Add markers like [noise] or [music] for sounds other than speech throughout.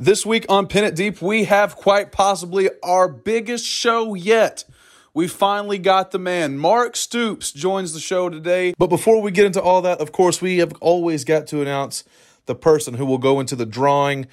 This week on Pin It Deep, we have quite possibly our biggest show yet. We finally got the man. Mark Stoops joins the show today. But before we get into all that, of course, we have always got to announce the person who will go into the drawing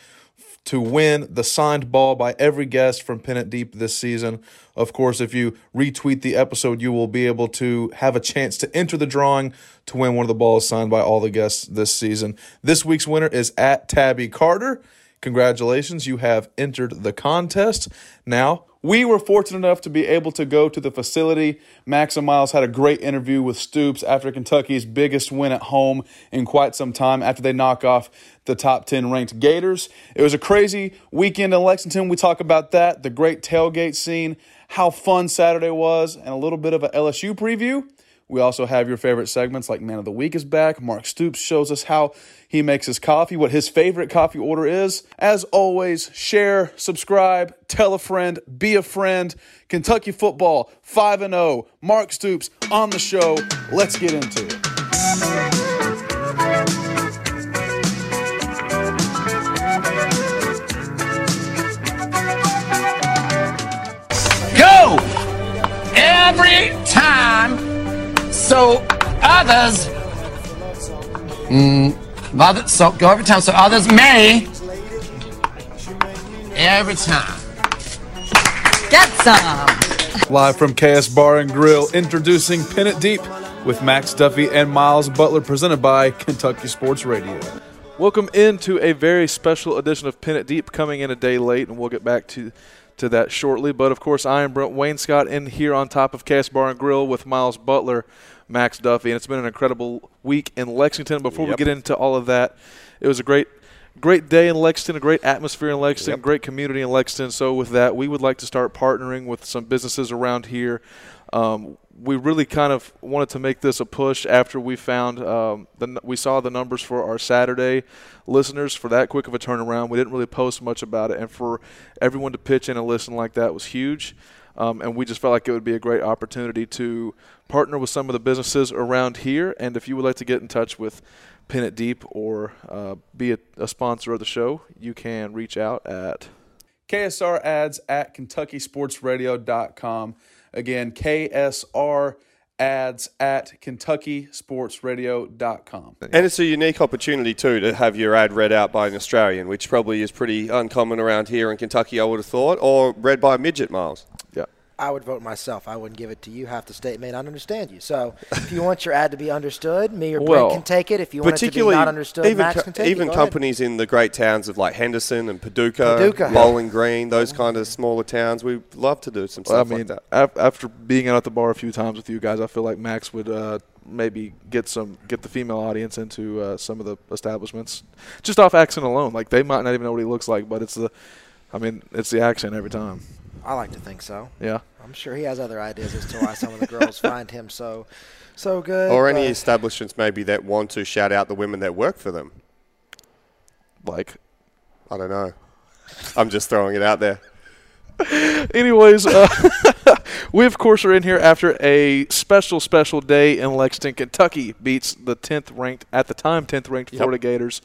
to win the signed ball by every guest from It Deep this season. Of course, if you retweet the episode, you will be able to have a chance to enter the drawing to win one of the balls signed by all the guests this season. This week's winner is at Tabby Carter. Congratulations, you have entered the contest. Now, we were fortunate enough to be able to go to the facility. Max and Miles had a great interview with Stoops after Kentucky's biggest win at home in quite some time after they knock off the top 10 ranked Gators. It was a crazy weekend in Lexington. We talk about that, the great tailgate scene, how fun Saturday was, and a little bit of a LSU preview. We also have your favorite segments like Man of the Week is back. Mark Stoops shows us how he makes his coffee, what his favorite coffee order is. As always, share, subscribe, tell a friend, be a friend. Kentucky football 5 and 0. Mark Stoops on the show. Let's get into it. go every time so others mm, other, so go every time so others may every time Get some. Live from KS Bar and Grill, introducing Pin It Deep with Max Duffy and Miles Butler, presented by Kentucky Sports Radio. Welcome into a very special edition of Pin It Deep, coming in a day late, and we'll get back to to that shortly. But of course, I am Brent Wainscott in here on top of KS Bar and Grill with Miles Butler, Max Duffy, and it's been an incredible week in Lexington. Before we get into all of that, it was a great great day in Lexington, a great atmosphere in Lexington, Yep. great community in Lexington. So with that, we would like to start partnering with some businesses around here. Um, we really kind of wanted to make this a push after we found um, the we saw the numbers for our Saturday listeners for that quick of a turnaround. We didn't really post much about it, and for everyone to pitch in and listen like that was huge. Um, and we just felt like it would be a great opportunity to partner with some of the businesses around here. And if you would like to get in touch with Pin It Deep or uh, be a, a sponsor of the show, you can reach out at KSR ads at KentuckySportsRadio.com. Again, KSR ads at KentuckySportsRadio.com. And it's a unique opportunity too to have your ad read out by an Australian, which probably is pretty uncommon around here in Kentucky, I would have thought, or read by a midget, Miles. Yeah. I would vote myself. I wouldn't give it to you. Half the state may not understand you. So if you want your ad to be understood, me or Well, Brent can take it. If you want it to be not understood, even Max co- can take even it. Go ahead. companies in the great towns of like Henderson and Paducah, Paducah. Bowling Green, those kind of smaller towns, we love to do some Well, I stuff mean, like that. after being out at the bar a few times with you guys, I feel like Max would uh, maybe get some get the female audience into uh, some of the establishments just off accent alone. Like they might not even know what he looks like, but it's the, I mean, it's the accent every time. I like to think so. Yeah. I'm sure he has other ideas as to why some of the girls [laughs] find him so so good. Or any establishments maybe that want to shout out the women that work for them. Like I don't know. I'm just throwing it out there. [laughs] Anyways, uh, [laughs] we of course are in here after a special, special day in Lexington. Kentucky beats the 10th ranked at the time 10th ranked Florida Gators,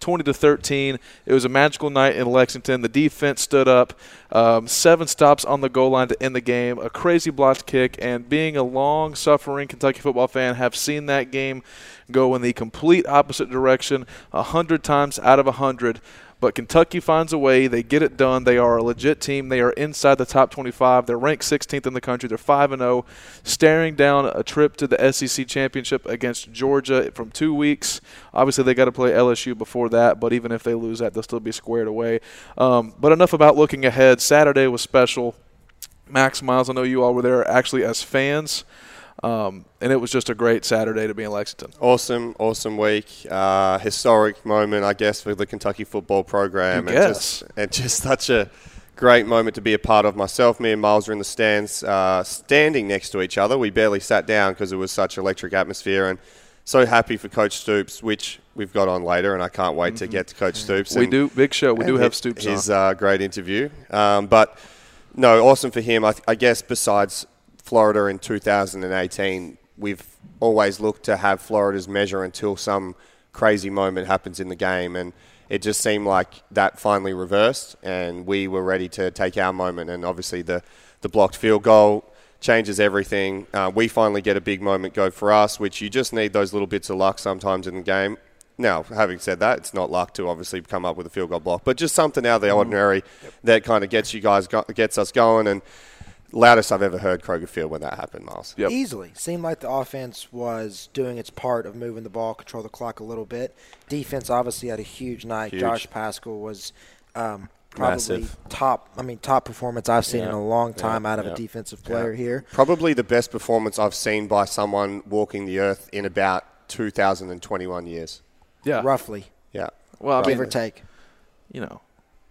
20 to 13. It was a magical night in Lexington. The defense stood up, um, seven stops on the goal line to end the game, a crazy blocked kick, and being a long-suffering Kentucky football fan, have seen that game go in the complete opposite direction a hundred times out of a hundred. But Kentucky finds a way. They get it done. They are a legit team. They are inside the top 25. They're ranked 16th in the country. They're 5 and 0, staring down a trip to the SEC championship against Georgia from two weeks. Obviously, they got to play LSU before that. But even if they lose that, they'll still be squared away. Um, but enough about looking ahead. Saturday was special. Max Miles, I know you all were there actually as fans. Um, and it was just a great Saturday to be in Lexington. Awesome, awesome week. Uh, historic moment, I guess, for the Kentucky football program. And guess. just, and just such a great moment to be a part of. Myself, me and Miles are in the stands, uh, standing next to each other. We barely sat down because it was such electric atmosphere, and so happy for Coach Stoops, which we've got on later, and I can't wait to get to Coach Stoops. Mm-hmm. We and- do big show. We do have Stoops his on. uh, great interview. Um, but no, awesome for him. I, th- I guess besides Florida in 2018, we've always looked to have Florida's measure until some crazy moment happens in the game, and it just seemed like that finally reversed, and we were ready to take our moment. And obviously, the the blocked field goal changes everything. Uh, we finally get a big moment go for us, which you just need those little bits of luck sometimes in the game. Now, having said that, it's not luck to obviously come up with a field goal block, but just something out of the ordinary that kind of gets you guys go- gets us going. And loudest I've ever heard Kroger Field when that happened, Miles. Yep. Easily. Seemed like the offense was doing its part of moving the ball, control the clock a little bit. Defense obviously had a huge night. Huge. Josh Paschal was um, probably Massive. top. I mean, top performance I've seen in a long time out of yeah. a defensive player here. Probably the best performance I've seen by someone walking the earth in about 2021 years. yeah. Roughly, Yeah. Well, I give mean, or take. you know,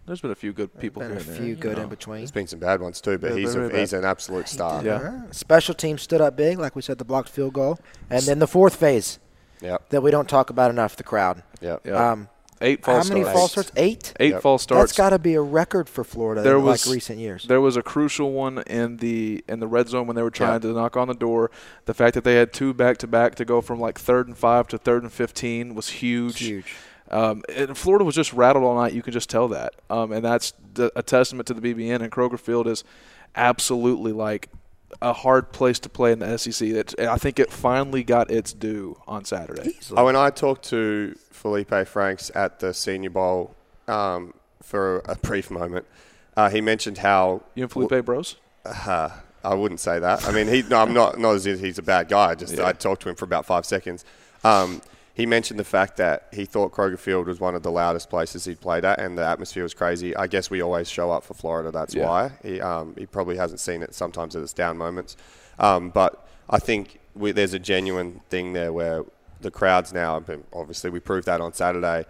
there's been a few good people Been here a and there, few you good know. in between. There's been some bad ones too, but Yeah, he's, a, he's an absolute star. Yeah. Special teams stood up big, like we said, the blocked field goal, and then the fourth phase Yep. that we don't talk about enough, the crowd. Yep. Yeah. Um, Eight how false many starts. false starts? Eight. Eight Yep. false starts. That's got to be a record for Florida there in was like recent years. There was a crucial one in the in the red zone when they were trying Yeah. to knock on the door. The fact that they had two back to back to go from like third and five to third and fifteen was huge. Huge. Um, and Florida was just rattled all night. You can just tell that, um, and that's a testament to the BBN. And Kroger Field is absolutely like a hard place to play in the SEC. It, I think it finally got its due on Saturday. Oh, and I talked to Feleipe Franks at the Senior Bowl um, for a brief moment. Uh, he mentioned how You and Feleipe Bros. Uh, I wouldn't say that. I mean, he. No, I'm not. Not as if he's a bad guy. I Just Yeah. I talked to him for about five seconds. Um, he mentioned the fact that he thought Kroger Field was one of the loudest places he'd played at, and the atmosphere was crazy. I guess we always show up for Florida. That's Yeah. why he. Um, he probably hasn't seen it sometimes at its down moments, um, but I think we, there's a genuine thing there where the crowds now. Obviously, we proved that on Saturday.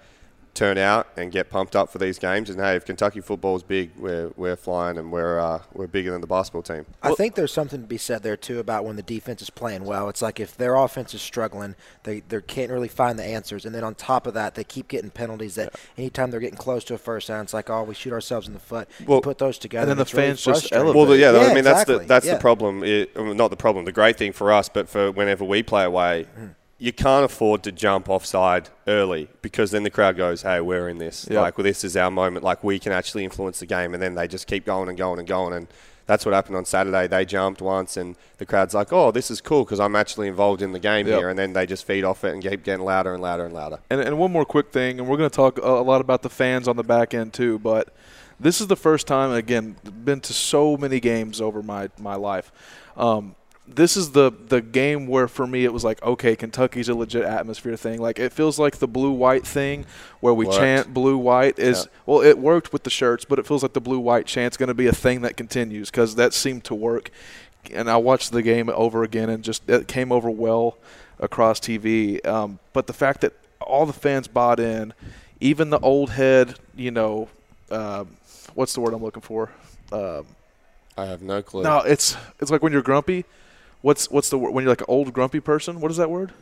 Turn out and get pumped up for these games, and hey, if Kentucky football is big, we're we're flying and we're uh, we're bigger than the basketball team. I think there's something to be said there too about when the defense is playing well. It's like if their offense is struggling, they they can't really find the answers, and then on top of that, they keep getting penalties. That anytime they're getting close to a first down, it's like oh, we shoot ourselves in the foot. You Well- put those together, And then the it's really fans just frustrating. elevate. Well, yeah, Yeah, I mean that's the that's Yeah. the problem. It, well, not the problem. The great thing for us, but for whenever we play away, Hmm. You can't afford to jump offside early because then the crowd goes, "Hey, we're in this. Yeah. Like, well, this is our moment. Like, we can actually influence the game." And then they just keep going and going and going. And that's what happened on Saturday. They jumped once, and the crowd's like, "Oh, this is cool because I'm actually involved in the game Yep. here." And then they just feed off it and keep getting louder and louder and louder. And, and one more quick thing, and we're going to talk a, a lot about the fans on the back end too. But this is the first time, again, been to so many games over my my life. Um, this is the the game where for me it was like, okay, Kentucky's a legit atmosphere thing. Like it feels like the blue white thing where we Worked. chant blue white is Yeah. well, it worked with the shirts, but it feels like the blue white chant's going to be a thing that continues because that seemed to work. And I watched the game over again, and just it came over well across TV. Um, but the fact that all the fans bought in, even the old head, you know, um what's the word I'm looking for? Um, I have no clue. no, it's it's like when you're grumpy. What's what's the word when you're like an old grumpy person? What is that word?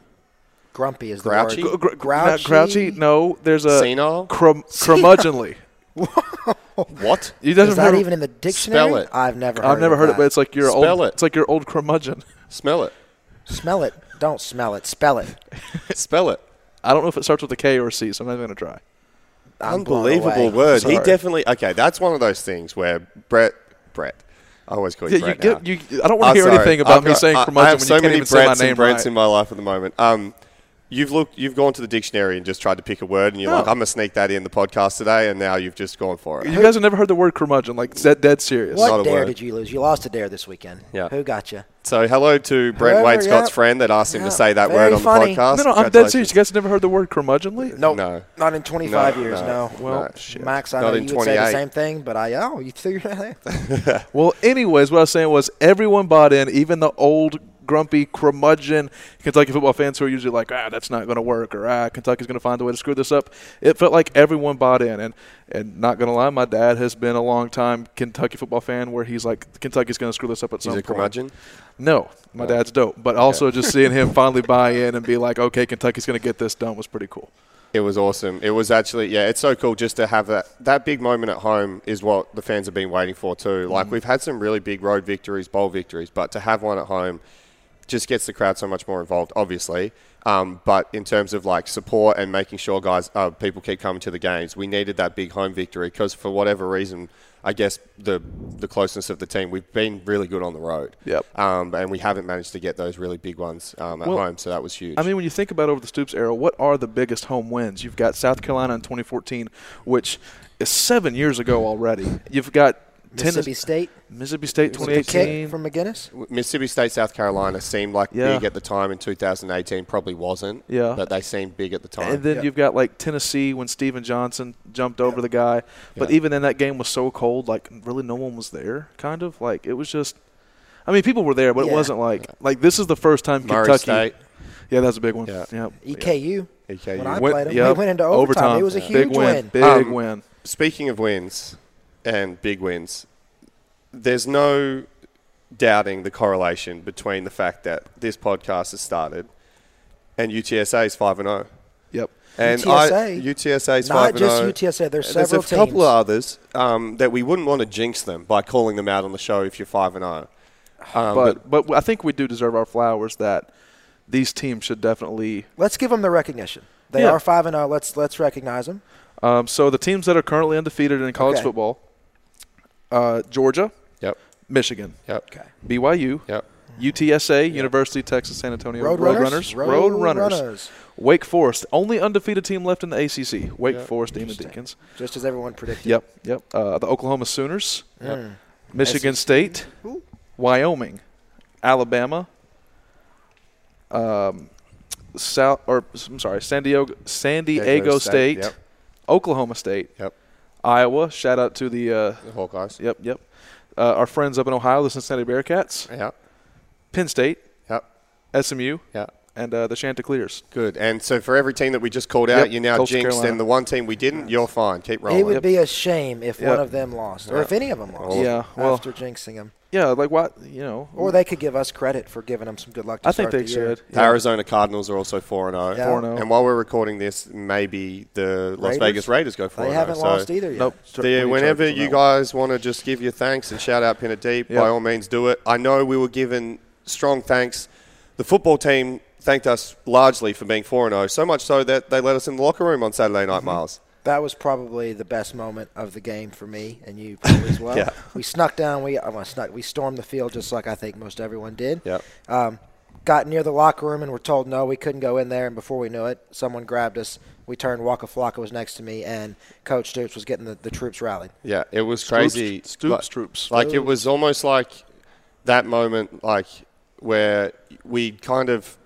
grumpy is the word. Gr- gr- Grouchy? not grouchy? No, there's a Senile? crum- [laughs] curmudgeonly. What? You guys Is have that even in the dictionary? Spell it. I've never. Heard I've never of heard it, but it's like your Spell old. it. It's like your old curmudgeon. Smell it. smell it. Don't smell it. Spell it. [laughs] Spell it. I don't know if it starts with a K or a C, so I'm not gonna try. I'm blown Unbelievable away. word. He definitely okay. That's one of those things where Brett, Brett. I always call you Yeah, you Brett now. you, I don't want Oh, to hear sorry. anything about I've me got- saying I- curmudgeon I have when so you can't many even say my Bretts name and Brents right. in my life at the moment. Um, you've looked, you've gone to the dictionary and just tried to pick a word, and you're No. like, I'm gonna sneak that in the podcast today, and now you've just gone for it. You guys have never heard the word curmudgeon, like dead, dead serious. Not What a dare word. did you lose? You lost a dare this weekend. Yeah. Who got you? So hello to Brent Whoever, Wainscott's yeah. friend that asked him Yeah. to say that Very word on funny. the podcast. No, no, I'm dead serious. You guys have never heard the word curmudgeonly? No, No. not in 25 No, years. no. No. Well, No. Max, I Not know you would say the same thing, but I oh, you figured it out. Well, anyways, what I was saying was everyone bought in, even the old grumpy curmudgeon Kentucky football fans who are usually like, ah, that's not going to work, or ah, Kentucky's going to find a way to screw this up. It felt like everyone bought in, and and not going to lie, my dad has been a long time Kentucky football fan where he's like, Kentucky's going to screw this up at some He's a point. curmudgeon. No, my dad's dope, but also just seeing him [laughs] finally buy in and be like, okay, Kentucky's going to get this done was pretty cool. It was awesome. It was actually, yeah, it's so cool just to have that. That big moment at home is what the fans have been waiting for too. Like we've had some really big road victories, bowl victories, but to have one at home just gets the crowd so much more involved, obviously. Um, but in terms of like support and making sure guys, uh, people keep coming to the games, we needed that big home victory because for whatever reason, I guess the the closeness of the team, we've been really good on the road. Yep. Um, and we haven't managed to get those really big ones um, at Well, home, so that was huge. I mean, when you think about over the Stoops era, what are the biggest home wins? You've got South Carolina in 2014, which is seven years ago already. You've got Mississippi Tennessee, State. Mississippi State Was it the 2018. from MacGinnis. Mississippi State, South Carolina seemed like Yeah. big at the time in 2018. Probably wasn't. Yeah. But they seemed big at the time. And then you've got like Tennessee when Stephen Johnson jumped over the guy. But Yeah. even then, that game was so cold, like really no one was there. Kind of like it was just. I mean, people were there, but it wasn't like like this is the first time Murray Kentucky. State, Yeah, that's a big one. Yeah. Yep. EKU. EKU. When I Went- played him, yep. we went into overtime. It was a Big huge win. win. Big Um, win. Speaking of wins and big wins, there's no doubting the correlation between the fact that this podcast has started and UTSA is 5 and 0. Yep. And UTSA? I, UTSA is Not 5 and just 0. UTSA. There's And several There's a couple of others um, that we wouldn't want to jinx them by calling them out on the show if you're 5 and 0. Um, but but I think we do deserve our flowers that these teams should definitely. Let's give them the recognition. They Yeah. are five and zero. Let's let's recognize them. Um, so the teams that are currently undefeated in college Okay. football: uh, Georgia, Yep. Michigan, Yep. Okay. BYU, Yep. UTSA, University of Texas San Antonio Roadrunners? Road Runners, Roadrunners. Wake Forest, only undefeated team left in the ACC. Wake Forest Demon Deacons. Just as everyone predicted. Yep, yep. Uh, the Oklahoma Sooners, Mm. Michigan State, Wyoming, Alabama, um, South or I'm sorry, San Diego, San Diego State, Yep. Oklahoma State, Yep. Iowa. Shout out to the uh, The Hawkeyes. yep, yep. Uh, our friends up in Ohio, the Cincinnati Bearcats, Yep. Penn State, Yep. SMU, Yep. and uh, the Chanticleers. Good. And so for every team that we just called out, Yep, you're now Coastal jinxed, Carolina. and the one team we didn't, you're fine. Keep rolling. It would Yep. be a shame if Yep. one of them lost, or if any of them lost. Yeah, well- after jinxing them, Yeah, like what you know. or they could give us credit for giving them some good luck. To I think they the should. The Arizona Cardinals are also 4 and 0. Yeah. 4-0. And while we're recording this, maybe the Las Raiders? Vegas Raiders go 4 They haven't so lost either yet. Nope. the- whenever you guys want to just give your thanks and shout out Pin It Deep, Yeah. by all means do it. I know we were given strong thanks. The football team thanked us largely for being 4 and 0, so much so that they let us in the locker room on Saturday Mm-hmm. night, Miles. That was probably the best moment of the game for me and you probably as [laughs] well. Yeah. We snuck down. We well, snuck. We stormed the field just like I think most everyone did. Yep. Um, got near the locker room and were told no, we couldn't go in there. And before we knew it, someone grabbed us. We turned. Waka Flocka was next to me, and Coach Stoops was getting the, the troops rallied. Yeah, it was Stoops- crazy. Stoops Like- troops. Like it was almost like that moment, like where we kind of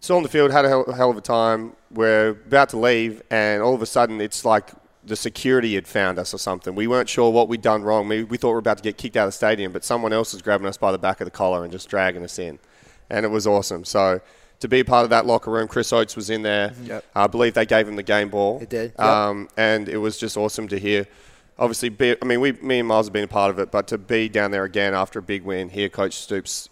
stormed the field, had a hell, hell of a time. We're about to leave, and all of a sudden, it's like the security had found us or something. We weren't sure what we'd done wrong. We, we thought we were about to get kicked out of the stadium, but someone else was grabbing us by the back of the collar and just dragging us in, and it was awesome. So. To be a part of that locker room, Chris Oates was in there. Yep. I believe they gave him the game ball. It did, yep. Um, and it was just awesome to hear. Obviously, be, I mean, we, me and Miles have been a part of it, but to be down there again after a big win, hear Coach Stoops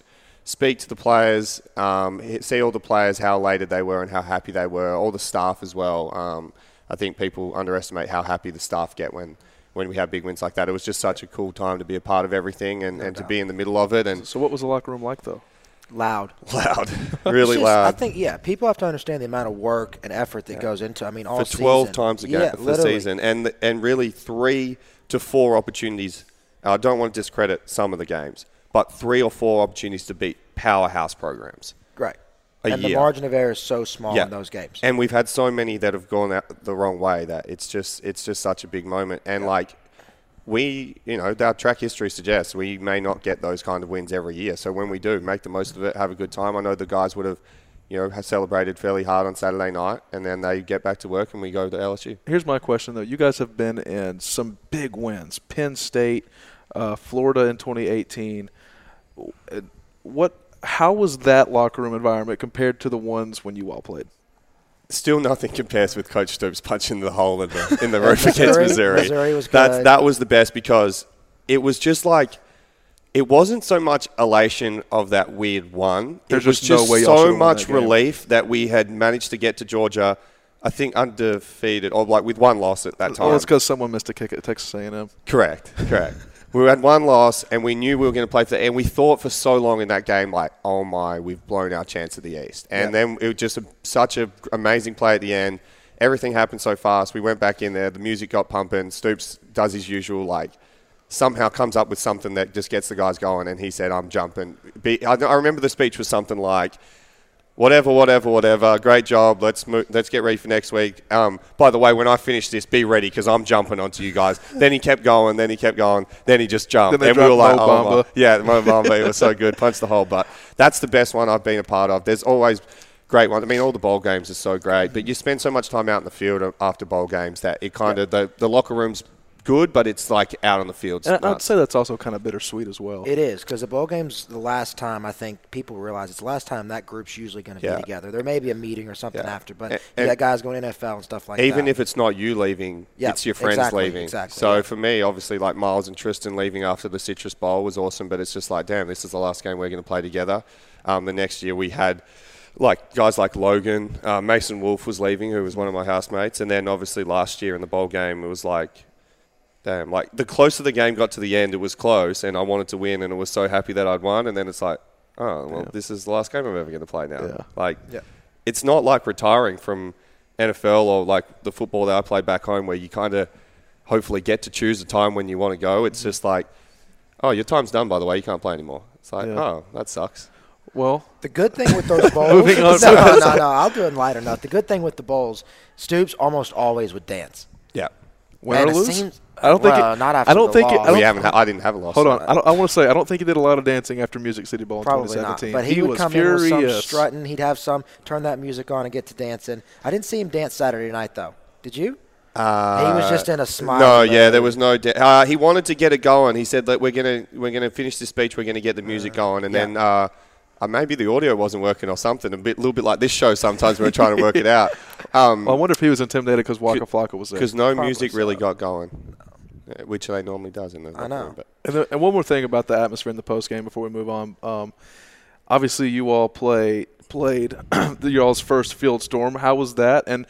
speak to the players, um, see all the players how elated they were and how happy they were, all the staff as well. Um, I think people underestimate how happy the staff get when, when we have big wins like that. It was just such a cool time to be a part of everything and, and to be in the middle of it and So what was the locker room like though? Loud. [laughs] loud, [laughs] really just- loud. I think yeah, people have to understand the amount of work and effort that goes into. I mean, all for 12 season. times a game yeah, for the season, and and really three to four opportunities. I don't want to discredit some of the games, but three or four opportunities to beat powerhouse programs. Great. A and the margin of error is so small in those games. And we've had so many that have gone out the wrong way that it's just it's just such a big moment. And like we, you know, our track history suggests we may not get those kind of wins every year. So when we do, make the most of it, have a good time. I know the guys would have, you know, celebrated fairly hard on Saturday night, and then they get back to work and we go to LSU. Here's my question though: You guys have been in some big wins, Penn State, uh, Florida in 2018. Uh, What how was that locker room environment compared to the ones when you all played? Still nothing compares with Coach Stoops punching the hole in the in the [laughs] roof against Missouri- Missouri. Missouri was That's good. that was the best because it was just like it wasn't so much elation of that weird one. There's it was just no just way so much that relief that we had managed to get to Georgia. I think undefeated or like with one loss at that time. Oh, it's because someone missed a kick at Texas A&M. Correct, correct. We had one loss, and we knew we were going to play for. The and we thought for so long in that game, like, oh my, we've blown our chance of the East. And then it was just a, such an amazing play at the end. Everything happened so fast. We went back in there. The music got pumping. Stoops does his usual, like, somehow comes up with something that just gets the guys going. And he said, "I'm jumping." Be, I, I remember the speech was something like whatever, whatever, whatever. Great job. Let's move, let's get ready for next week. Um, by the way, when I finish this, be ready because I'm jumping onto you guys. [laughs] then he kept going. Then he kept going. Then he just jumped. Then and we were like, oh yeah, Mo Bamba. It was so good. Punch the hole. But that's the best one I've been a part of. There's always great ones. I mean, all the bowl games are so great, but you spend so much time out in the field after bowl games that it kind of the, the locker room's good, but it's like out on the field. And I'd say that's also kind of bittersweet as well. It is because the bowl game's the last time I think people realize it's the last time that group's usually going to Yeah. be together. There may be a meeting or something Yeah. after, but And- you and got guys going to NFL and stuff like even that. Even if it's not you leaving, Yeah, it's your friends exactly, leaving. exactly, So yeah. for me, obviously, like Miles and Tristan leaving after the Citrus Bowl was awesome, but it's just like, damn, this is the last game we're going to play together. Um, the next year we had like guys like Logan, uh, Mason Wolf was leaving, who was one of my housemates, and then obviously last year in the bowl game, it was like. Damn, like the closer the game got to the end, it was close, and I wanted to win, and I was so happy that I'd won. And then it's like, oh, well, this is the last game I'm ever going to play now. Yeah. Like, Yeah. it's not like retiring from NFL or like the football that I played back home where you kind of hopefully get to choose a time when you want to go. It's just like, oh, your time's done, by the way. You can't play anymore. It's like, Yeah. oh, that sucks. Well, The good thing with those [laughs] bowls. Moving on [laughs] no, no, no. I'll do it in lighter note. The good thing with the bowls, Stoops almost always would dance. Yeah. win And or lose? seems- I don't think. well, it, not after I don't the think. It. I we don't, haven't. Ha- I didn't have a loss. hold on. I, I want to say I don't think he did a lot of dancing after Music City Bowl in Probably not. 2017. But he, would was come furious. in with some strutting. He'd have some turn that music on and get to dancing. I didn't see him dance Saturday night though. Did you? Uh, he was just in a smile. No, yeah, there was no. Da- uh, he wanted to get it going. He said that we're gonna we're gonna finish this speech. We're gonna get the music going, and yeah. then uh, uh, maybe the audio wasn't working or something. A bit, little bit like this show. Sometimes we're trying to work it out. [laughs] Um, Well, I wonder if he was intimidated because Waka Flocka was there. because no Probably music so. really got going, uh, which I normally does in the. I know. room, But And, the, and one more thing about the atmosphere in the post game before we move on. Um, obviously, you all play played [clears throat] the y'all's first field storm. How was that? And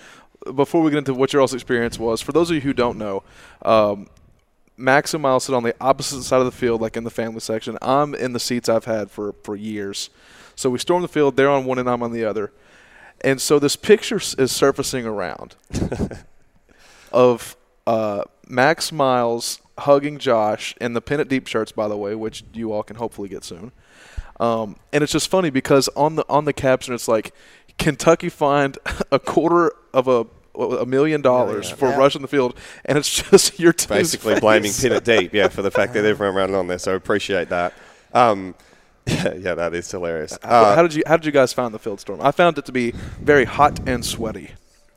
before we get into what your all's experience was, for those of you who don't know, um, Max and Miles sit on the opposite side of the field, like in the family section. I'm in the seats I've had for for years. So we storm the field. They're on one, and I'm on the other. And so this picture is surfacing around [laughs] of uh, Max Miles hugging Josh in the Pin It Deep shirts, by the way, which you all can hopefully get soon. Um, and it's just funny because on the on the caption it's like Kentucky fined [laughs] a quarter of a a million dollars for Yeah. rushing the field, and it's [laughs] just your team's basically face. blaming Pin It Deep, yeah, for the fact that everyone ran on there. So appreciate that. Um, [laughs] yeah, yeah, that is hilarious. Uh, how did you how did you guys find the field storm? I found it to be very hot and sweaty.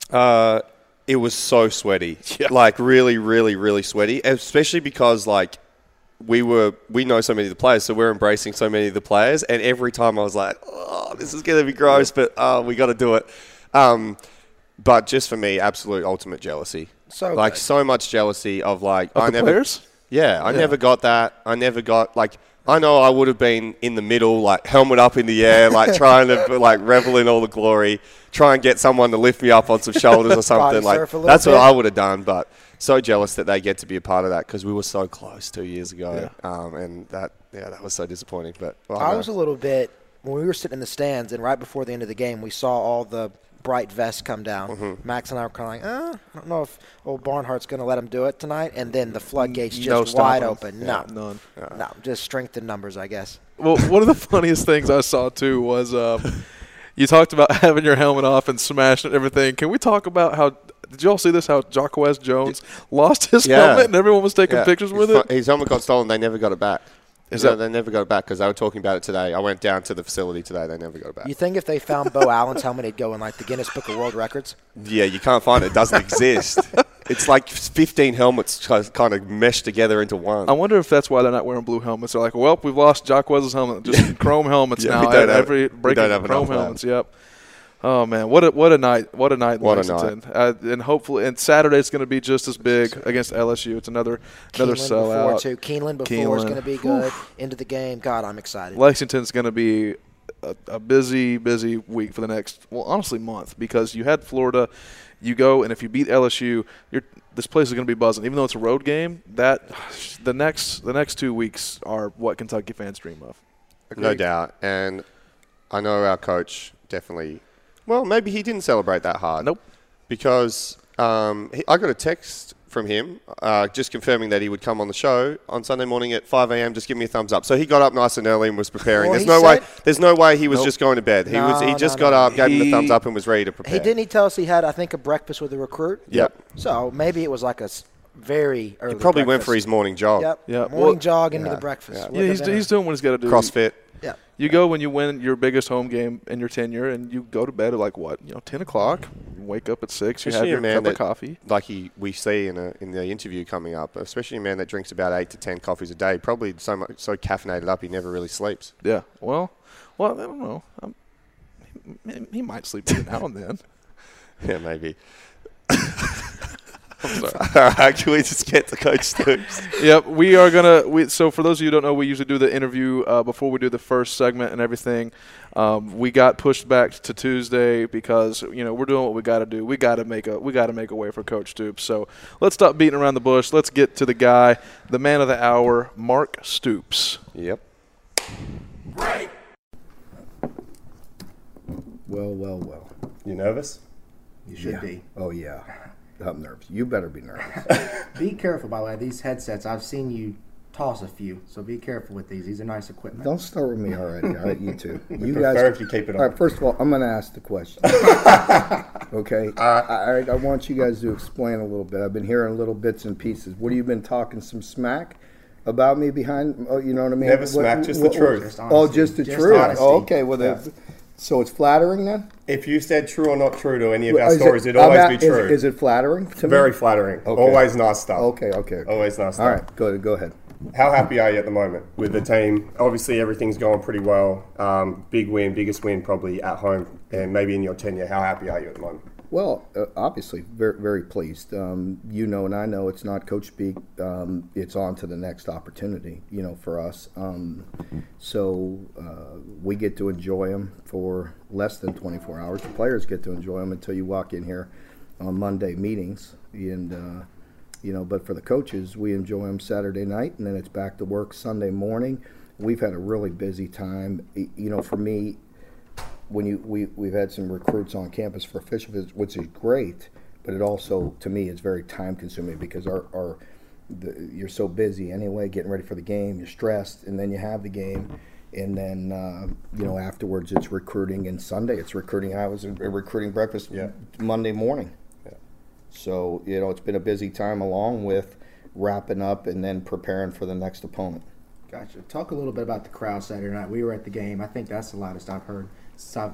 Uh, it was so sweaty, [laughs] Yeah. like really, really, really sweaty. Especially because like we were, we know so many of the players, so we're embracing so many of the players. And every time I was like, oh, this is gonna be gross, but oh, we got to do it. Um, but just for me, absolute ultimate jealousy. So like so much jealousy of like Of I never, players? Yeah, I never got that. I never got like. I know I would have been in the middle, like helmet up in the air, like [laughs] trying to like revel in all the glory, try and get someone to lift me up on some shoulders or [laughs] something. Like surf a little that's what. I would have done. But so jealous that they get to be a part of that because we were so close two years ago, um, and that yeah, that was so disappointing. But well, I no. was a little bit when we were sitting in the stands, and right before the end of the game, we saw all the bright vests come down. Mm-hmm. Max and I were kind of like, uh, I don't know if old Barnhart's going to let him do it tonight. And then the floodgates just No wide him. open. Yeah, no, none. no, just strength in numbers, I guess. Well, one of the [laughs] funniest things I saw too was um, [laughs] you talked about [laughs] having your helmet off and smashing and everything. Can we talk about how? Did you all see this? How Jacquez Jones lost his Yeah. helmet and everyone was taking Yeah. pictures with his, it. His helmet got stolen. They never got it back. Is No, that- they never got it back because they were talking about it today. I went down to the facility today. They never got it back. You think if they found Bo Allen's helmet, it'd go in like the Guinness Book of World Records? Yeah, you can't find it. It doesn't exist. [laughs] It's like 15 helmets kind of meshed together into one. I wonder if that's why they're not wearing blue helmets. They're like, well, we've lost Jacquez's helmet. Just [laughs] chrome helmets Yeah, now. we don't have- Every we breaking don't have chrome enough left. helmets. Yep. Oh man, what a what a night! What a night, in What a Lexington. Uh, and hopefully, and Saturday's going to be just as big against LSU. It's another another Keeneland before sellout. too. Keeneland before is going to be good. Into the game. God, I'm excited. Lexington's going to be a, a busy, busy week for the next, well, honestly, month because you had Florida. You go and if you beat LSU, you're, this place is going to be buzzing. Even though it's a road game, that the next the next two weeks are what Kentucky fans dream of. No doubt. And I know our coach definitely. Well, maybe he didn't celebrate that hard. Nope. Because um, he, I got a text from him uh, just confirming that he would come on the show on Sunday morning at 5 a.m. Just give me a thumbs up. So he got up nice and early and was preparing. Well, there's no way. There's no way he was Nope. just going to bed. He was. He No, just no, got no. up, gave him the thumbs up, and was ready to prepare. He didn't he tell us he had I think a breakfast with a recruit. Yep. So maybe it was like a very early. He probably went for his morning jog. Yep. Yeah, Morning well- jog into Yeah, the breakfast. yeah. Yeah, he's, been he's doing what he's got to do. CrossFit. You go when you win your biggest home game in your tenure, and you go to bed at like what, you know, ten o'clock. You wake up at six. You have your cup that, of coffee. like he, we see in, a, in the interview coming up, especially a man that drinks about eight to ten coffees a day, probably so much so caffeinated up he never really sleeps. Yeah. Well, well, I don't know. Um he, he might sleep now and then. [laughs] Yeah, maybe. [laughs] I'm sorry. All right, can we just get to Coach Stoops? [laughs] yep, we are gonna. We, so for those of you who don't know, we usually do the interview uh, before we do the first segment and everything. Um, we got pushed back to Tuesday because you know we're doing what we got to do. We got to make a we got to make a way for Coach Stoops. So let's stop beating around the bush. Let's get to the guy, the man of the hour, Mark Stoops. Yep. Well, well, well. You nervous? You should Yeah. be. Oh yeah. I'm nervous. You better be nervous. [laughs] Be careful, by the way. These headsets, I've seen you toss a few, so be careful with these. These are nice equipment. Don't start with me already. All right, you two. [laughs] You prefer if you keep it All on. right. First of all, I'm going to ask the question. [laughs] okay. Uh, all right. I want you guys to explain a little bit. I've been hearing little bits and pieces. What have you been talking some smack about me behind? Oh, you know what I mean? Never What- smack, just the what- truth. Just Oh, just the Just truth. Oh, okay. Well, Yeah. So it's flattering then. If you said true or not true to any of our Is stories, it'd always at- be is- true. Is, it flattering to me? Very flattering. Okay. Always nice stuff. Okay. Okay. okay. Always nice stuff. All right. Go go ahead. How happy are you at the moment with the team? Obviously, everything's going pretty well. Um, big win, biggest win probably at home, and maybe in your tenure. How happy are you at the moment? Well, uh, obviously, very very pleased. Um, you know, and I know it's not coach speak. Um, it's on to the next opportunity. You know, for us. Um, so uh, we get to enjoy them for less than 24 hours. The players get to enjoy them until you walk in here on Monday meetings, and uh, you know. But for the coaches, we enjoy them Saturday night, and then it's back to work Sunday morning. We've had a really busy time. You know, for me, when you we we've had some recruits on campus for official visits, which is great, but it also to me is very time consuming because our our the, you're so busy anyway, getting ready for the game, you're stressed, and then you have the game, and then uh, you know afterwards it's recruiting, and Sunday it's recruiting. I was recruiting breakfast Yeah. Monday morning, Yeah. so you know it's been a busy time along with wrapping up and then preparing for the next opponent. Gotcha. Talk a little bit about the crowd Saturday night. We were at the game. I think that's the loudest I've heard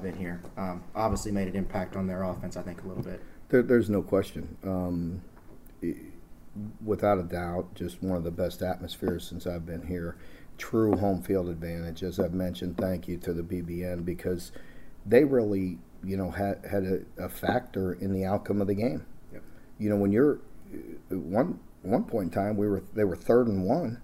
been here. Um, obviously, made an impact on their offense. I think a little bit. There, there's no question. Um, without a doubt, just one of the best atmospheres since I've been here. True home field advantage, as I've mentioned. Thank you to the BBN because they really, you know, had had a, a factor in the outcome of the game. Yep. You know, when you're one one point in time, we were they were third and one.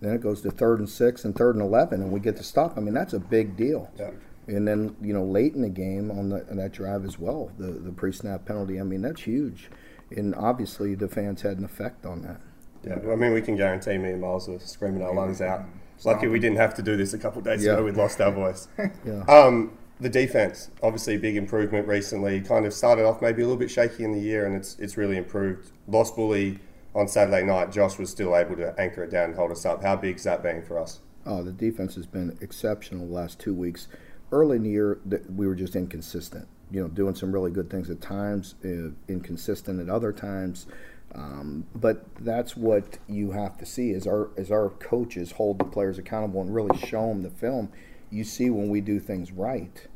Then it goes to third and six and third and eleven, and we get to stop. I mean, that's a big deal. Yeah. And then you know late in the game on, the, on that drive as well, the the pre-snap penalty. I mean that's huge, and obviously the fans had an effect on that. Yeah, I mean, we can guarantee me and Miles were screaming our lungs out. Lucky we didn't have to do this a couple of days Yeah. ago. We'd lost our voice. [laughs] Yeah. Um, the defense, obviously, big improvement recently. Kind of started off maybe a little bit shaky in the year, and it's it's really improved. Lost bully on Saturday night. Josh was still able to anchor it down and hold us up. How big big's that been for us? Oh, the defense has been exceptional the last two weeks. Early in the year, th- we were just inconsistent. You know, doing some really good things at times, uh, inconsistent at other times. Um, but that's what you have to see is our as our coaches hold the players accountable and really show them the film. You see when we do things right,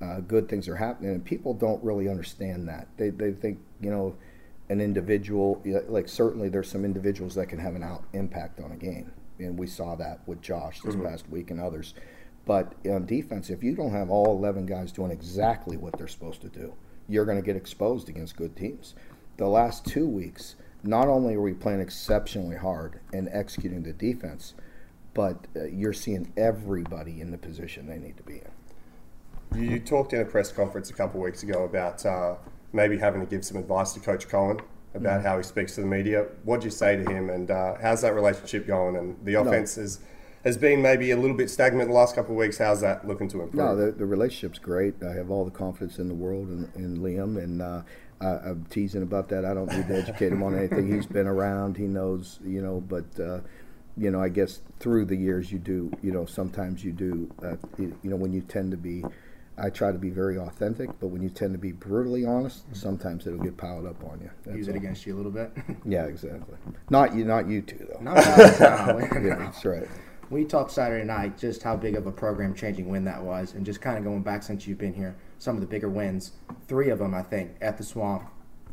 uh, good things are happening, and people don't really understand that. They they think you know an individual, like certainly there's some individuals that can have an out impact on a game, and we saw that with Josh this past week and others. But on defense, if you don't have all 11 guys doing exactly what they're supposed to do, you're going to get exposed against good teams. The last two weeks, not only are we playing exceptionally hard and executing the defense, but uh, you're seeing everybody in the position they need to be in. You, you talked in a press conference a couple of weeks ago about uh, maybe having to give some advice to Coach Coen about Mm-hmm. how he speaks to the media. What'd you say to him, and uh, how's that relationship going? And the offense is, has been maybe a little bit stagnant the last couple of weeks. How's that looking to improve? No, the, the relationship's great. I have all the confidence in the world in, in Liam, and uh, I, I'm teasing about that. I don't need to educate him on anything. He's been around. He knows, you know. But uh, you know, I guess through the years, you do. You know, sometimes you do. Uh, you, you know, when you tend to be. I try to be very authentic, but when you tend to be brutally honest, sometimes it'll get piled up on you. That's Use it all. against you a little bit. Yeah, exactly. Not you, not you two though. no, no, [laughs] no, [laughs] yeah, no. that's right. We talked Saturday night just how big of a program changing win that was, and just kind of going back since you've been here, some of the bigger wins. Three of them, I think, at the Swamp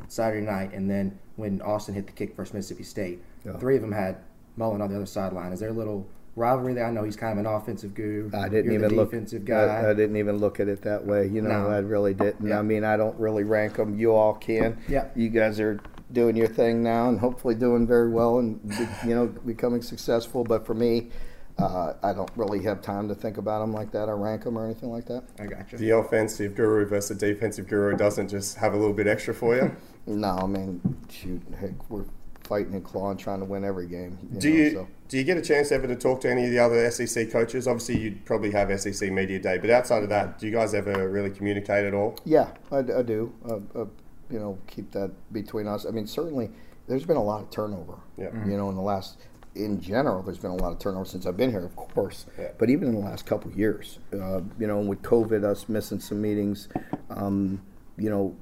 Saturday night, and then when Austin hit the kick versus Mississippi State. Yeah. Three of them had Mullen on the other sideline. Is there a little rivalry there? I know he's kind of an offensive guru. I didn't You're even look. defensive guy. I didn't even look at it that way. You know, No. I really didn't. Yeah. I mean, I don't really rank them. You all can. Yeah. You guys are doing your thing now, and hopefully doing very well, and you know, becoming successful. But for me, uh, I don't really have time to think about them like that or rank them or anything like that. I got you. the offensive guru versus the defensive guru doesn't just have a little bit extra for you. [laughs] No, I mean, shoot, heck, we're fighting and clawing, trying to win every game. You Do know, you so. do you get a chance ever to talk to any of the other SEC coaches? Obviously, you'd probably have SEC media day, but outside of that, do you guys ever really communicate at all? Yeah, I, I do. Uh, uh, you know, keep that between us. I mean, certainly, there's been a lot of turnover. Yeah. You know, in the last, in general, there's been a lot of turnover since I've been here, of course. Yeah. But even in the last couple of years, uh, you know, with COVID, us missing some meetings, um, you know,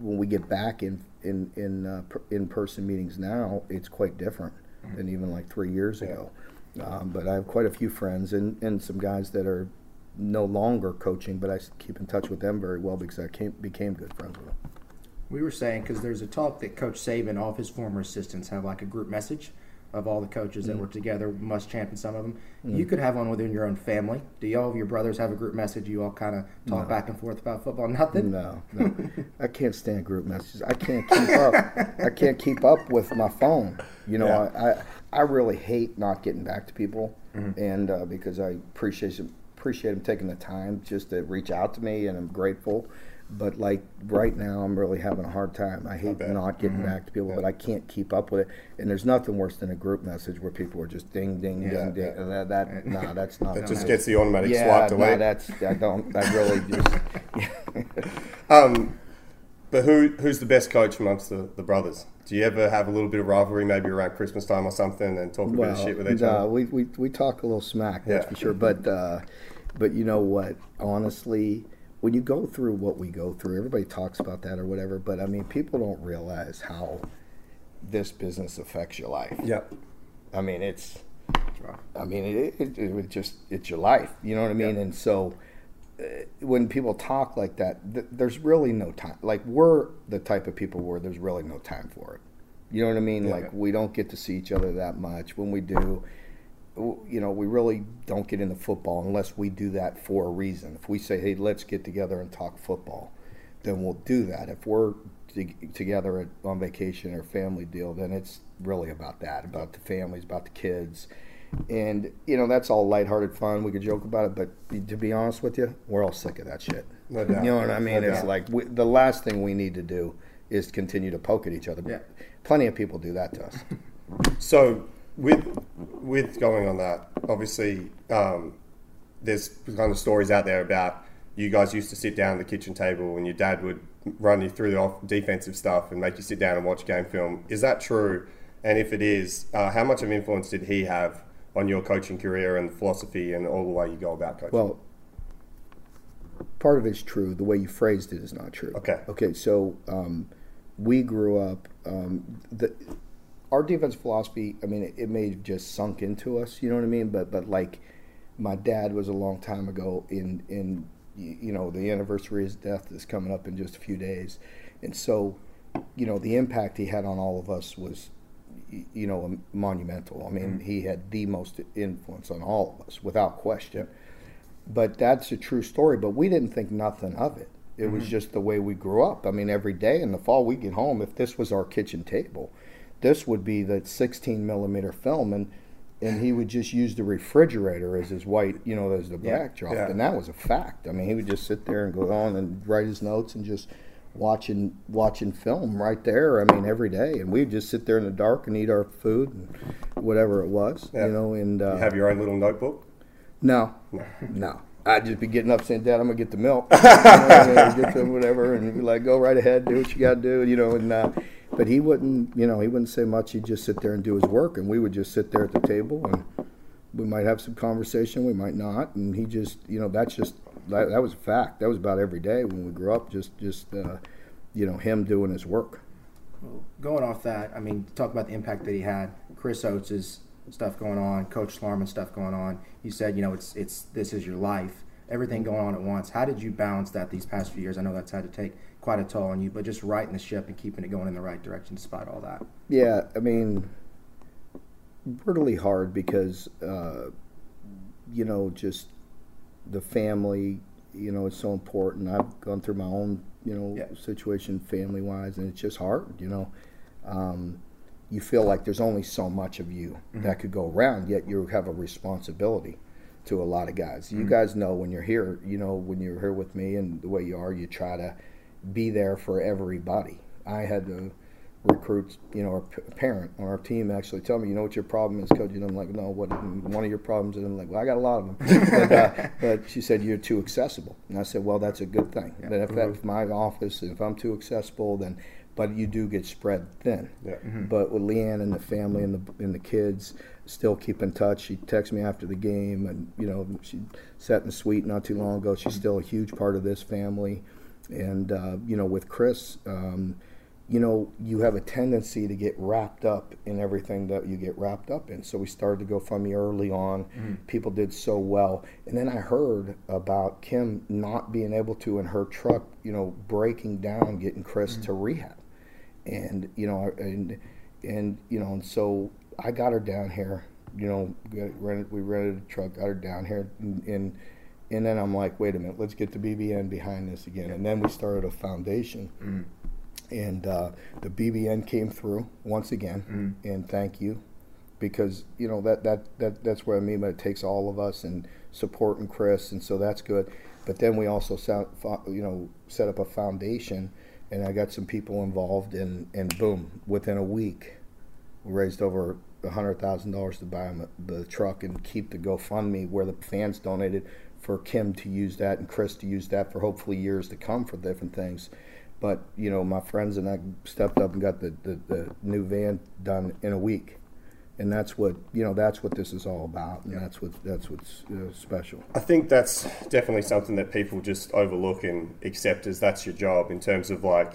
when we get back in in in uh, per- in-person meetings now, it's quite different than even like three years ago. Um, but I have quite a few friends and, and some guys that are no longer coaching, but I keep in touch with them very well because I came, became good friends with them. We were saying because there's a talk that Coach Saban, all of his former assistants, have like a group message of all the coaches Mm. that were together. Must champion some of them. You could have one within your own family. Do y'all of your brothers have a group message? You all kind of talk back and forth about football. Nothing. No, no, I can't stand group messages. I can't keep up. I can't keep up with my phone. You know, Yeah. I, I I really hate not getting back to people, Mm-hmm. and uh, because I appreciate appreciate them taking the time just to reach out to me, and I'm grateful. But like right now, I'm really having a hard time. I hate. Mm-hmm. not getting back to people, but I can't keep up with it. And there's nothing worse than a group message where people are just ding, ding, Yeah, ding, ding. yeah. That, that [laughs] no, that's not. That just gets the automatic yeah, swipe no, away. that's I don't. I really [laughs] just. [laughs] Um, but who who's the best coach amongst the, the brothers? Do you ever have a little bit of rivalry, maybe around Christmas time or something, and talk a bit of shit with each other? we, we, we talk a little smack, that's Yeah. for sure. But uh, but you know what? Honestly, when you go through what we go through, everybody talks about that or whatever. But I mean, people don't realize how this business affects your life. Yep. I mean, it's. I mean, it, it, it just it's your life. You know what I mean? Yeah. And so uh, when people talk like that, th- there's really no time. Like we're the type of people where there's really no time for it. You know what I mean? Yeah. Like we don't get to see each other that much. When we do, you know, we really don't get into football unless we do that for a reason. If we say, "Hey, let's get together and talk football," then we'll do that. If we're together at, on vacation or family deal, then it's really about that, about the families, about the kids. And, you know, that's all lighthearted fun. We could joke about it, but to be honest with you, we're all sick of that shit. No doubt. You know what I mean? No it's doubt. like we, the last thing we need to do is continue to poke at each other. Yeah. Plenty of people do that to us. [laughs] So with with going on that, obviously, um, there's kind of stories out there about you guys used to sit down at the kitchen table and your dad would run you through the off- defensive stuff and make you sit down and watch game film. Is that true? And if it is, uh, how much of influence did he have on your coaching career and philosophy and all the way you go about coaching? Well, part of it's true. The way you phrased it is not true. Okay. Okay. So um, we grew up. Um, the our defense philosophy. I mean, it, it may have just sunk into us. You know what I mean? But but like, my dad was a long time ago. In in you know the anniversary of his death is coming up in just a few days, and so you know, the impact he had on all of us was, you know, monumental. I mean, mm-hmm. he had the most influence on all of us, without question. But that's a true story. But we didn't think nothing of it. It mm-hmm. was just the way we grew up. I mean, every day in the fall we get home, if this was our kitchen table, this would be the 16 millimeter film, and and he would just use the refrigerator as his white, you know, as the backdrop, yeah. and that was a fact. I mean, he would just sit there and go on and write his notes and just watching watching film right there. I mean, every day, and we'd just sit there in the dark and eat our food and whatever it was, yeah. you know. And uh, you have your own little notebook. No, no. I'd just be getting up saying, "Dad, I'm gonna get the milk, [laughs] you know, get some whatever," and be like, "Go right ahead, do what you got to do," you know. And uh, but he wouldn't, you know, he wouldn't say much. He'd just sit there and do his work, and we would just sit there at the table, and we might have some conversation, we might not, and he just, you know, that's just that, that was a fact. That was about every day when we grew up. Just, just, uh, you know, him doing his work. Well, going off that, I mean, talk about the impact that he had. Chris Oats' stuff going on, Coach Schlarman stuff going on. You said, you know, it's it's this is your life, everything going on at once. How did you balance that these past few years? I know that's had to take quite a toll on you, but just righting the ship and keeping it going in the right direction despite all that. Yeah, I mean, brutally hard because, uh, you know, just the family, you know, is so important. I've gone through my own, you know, yeah. situation family wise, and it's just hard, you know. Um, you feel like there's only so much of you mm-hmm. that could go around, yet you have a responsibility to a lot of guys. You mm-hmm. guys know when you're here, you know, when you're here with me and the way you are, you try to be there for everybody. I had to recruit, you know, a parent on our team actually tell me, you know what your problem is, coach? And I'm like, no, what? One of your problems? And I'm like, well, I got a lot of them. [laughs] but, uh, but, she said you're too accessible, and I said, well, that's a good thing. Yeah. That if mm-hmm. my office, if I'm too accessible, then, but you do get spread thin. Yeah. Mm-hmm. But with Leanne and the family and the and the kids, still keep in touch. She texts me after the game, and you know, she sat in the suite not too long ago. She's still a huge part of this family. And uh, you know, with Chris, um, you know, you have a tendency to get wrapped up in everything that you get wrapped up in. So we started to go GoFundMe early on. Mm-hmm. People did so well, and then I heard about Kim not being able to in her truck, you know, breaking down, getting Chris mm-hmm. to rehab, and you know, and and you know, and so I got her down here. You know, rented, we rented a truck, got her down here, and, and and then I'm like, wait a minute, let's get the BBN behind this again. And then we started a foundation. Mm. And uh, the BBN came through once again, mm. and thank you, because you know that, that that that's what I mean. But it takes all of us and supporting Chris, and so that's good. But then we also set, you know set up a foundation, and I got some people involved, and and boom, within a week, we raised over hundred thousand dollars to buy the truck and keep the GoFundMe where the fans donated for Kim to use that and Chris to use that for hopefully years to come for different things. But you know, my friends and I stepped up and got the, the, the new van done in a week, and that's what you know. That's what this is all about, and that's what that's what's uh, special. I think that's definitely something that people just overlook and accept as that's your job in terms of like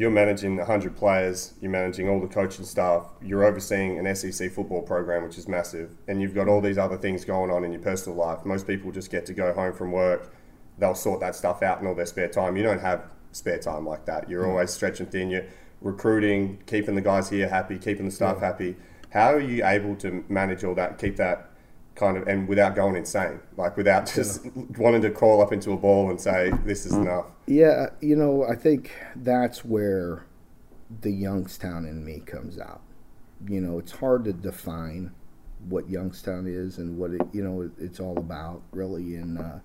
you're managing 100 players, you're managing all the coaching staff, you're overseeing an SEC football program, which is massive, and you've got all these other things going on in your personal life. Most people just get to go home from work, they'll sort that stuff out in all their spare time. You don't have spare time like that. You're mm. always stretching thin, you're recruiting, keeping the guys here happy, keeping the staff yeah. happy. How are you able to manage all that, keep that kind of and without going insane like without just yeah. wanting to crawl up into a ball and say this is enough. Yeah you know i think that's where the youngstown in me comes out. You know it's hard to define what youngstown is and what it you know it's all about really and uh,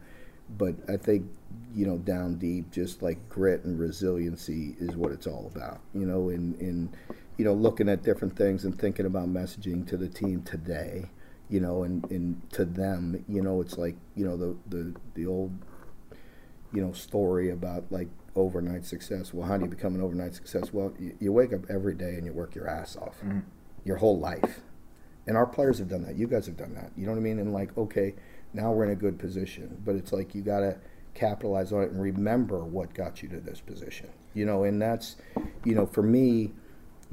but i think you know down deep just like grit and resiliency is what it's all about you know in in you know looking at different things and thinking about messaging to the team today you know, and, and to them, you know, it's like, you know, the, the, the old, you know, story about like overnight success. Well, how do you become an overnight success? Well, you, you wake up every day and you work your ass off mm-hmm. your whole life. And our players have done that. You guys have done that. You know what I mean? And like, okay, now we're in a good position, but it's like you got to capitalize on it and remember what got you to this position. You know, and that's, you know, for me,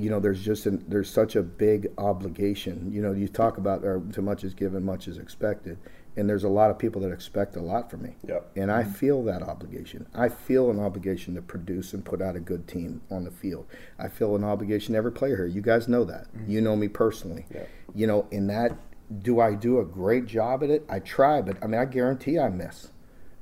you know, there's just an, there's such a big obligation. You know, you talk about or too much is given, much is expected, and there's a lot of people that expect a lot from me. Yep. And I mm-hmm. feel that obligation. I feel an obligation to produce and put out a good team on the field. I feel an obligation to every player here. You guys know that. Mm-hmm. You know me personally. Yeah. You know, in that, do I do a great job at it? I try, but I mean, I guarantee I miss.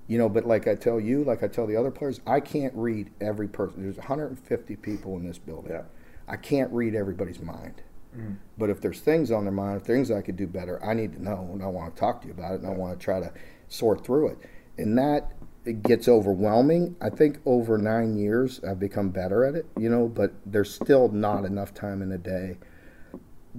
You know, but like I tell you, like I tell the other players, I can't read every person. There's 150 people in this building. Yeah. I can't read everybody's mind. Mm. But if there's things on their mind, things I could do better, I need to know, and I want to talk to you about it, and I want to try to sort through it. And that it gets overwhelming. I think over nine years, I've become better at it, you know. But there's still not enough time in the day.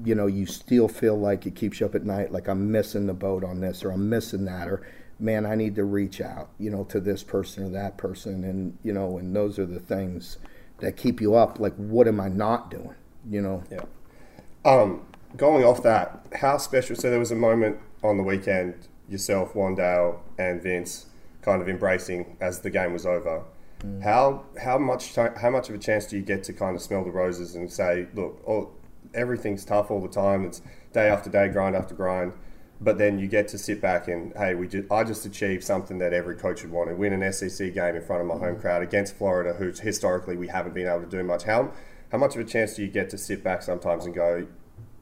You know, you still feel like it keeps you up at night, like I'm missing the boat on this, or I'm missing that, or man, I need to reach out, you know, to this person or that person, and you know, and those are the things that keep you up. Like, what am I not doing? You know. Yeah. Um, going off that, how special? So there was a moment on the weekend, yourself, Wan'Dale, and Vince, kind of embracing as the game was over. How how much how much of a chance do you get to kind of smell the roses and say, look, all, everything's tough all the time. It's day after day, grind after grind. But then you get to sit back and hey, we just, I just achieved something that every coach would want to win an SEC game in front of my home mm. crowd against Florida, who historically we haven't been able to do much. How how much of a chance do you get to sit back sometimes and go,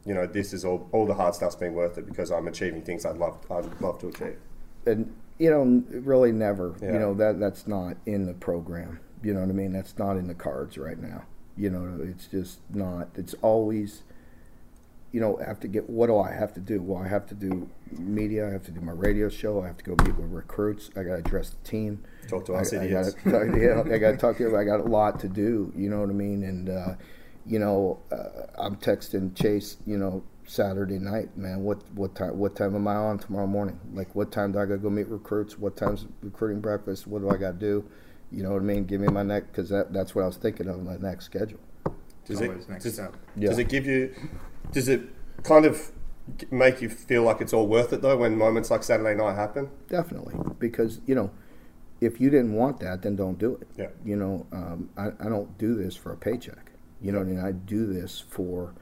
you know, this is all all the hard stuff's been worth it because I'm achieving things I'd love I'd love to achieve. and you know, really never. Yeah. You know that that's not in the program. You know what I mean? That's not in the cards right now. You know, it's just not. It's always. You know, I have to get. What do I have to do? Well, I have to do media. I have to do my radio show. I have to go meet with recruits. I got to address the team. Talk to us I, I idiots. gotta, yeah, I got to talk to everybody. I got a lot to do. You know what I mean? And uh, you know, uh, I'm texting Chase. You know, Saturday night, man. What what time? What time am I on tomorrow morning? Like, what time do I got to go meet recruits? What time's recruiting breakfast? What do I got to do? You know what I mean? Give me my next because that, that's what I was thinking of my next schedule. Does Always it next does, step. Yeah. does it give you does it kind of make you feel like it's all worth it though when moments like Saturday night happen? Definitely, because you know, if you didn't want that, then don't do it. Yeah. You know, um, I, I don't do this for a paycheck. You know what I mean? I do this for,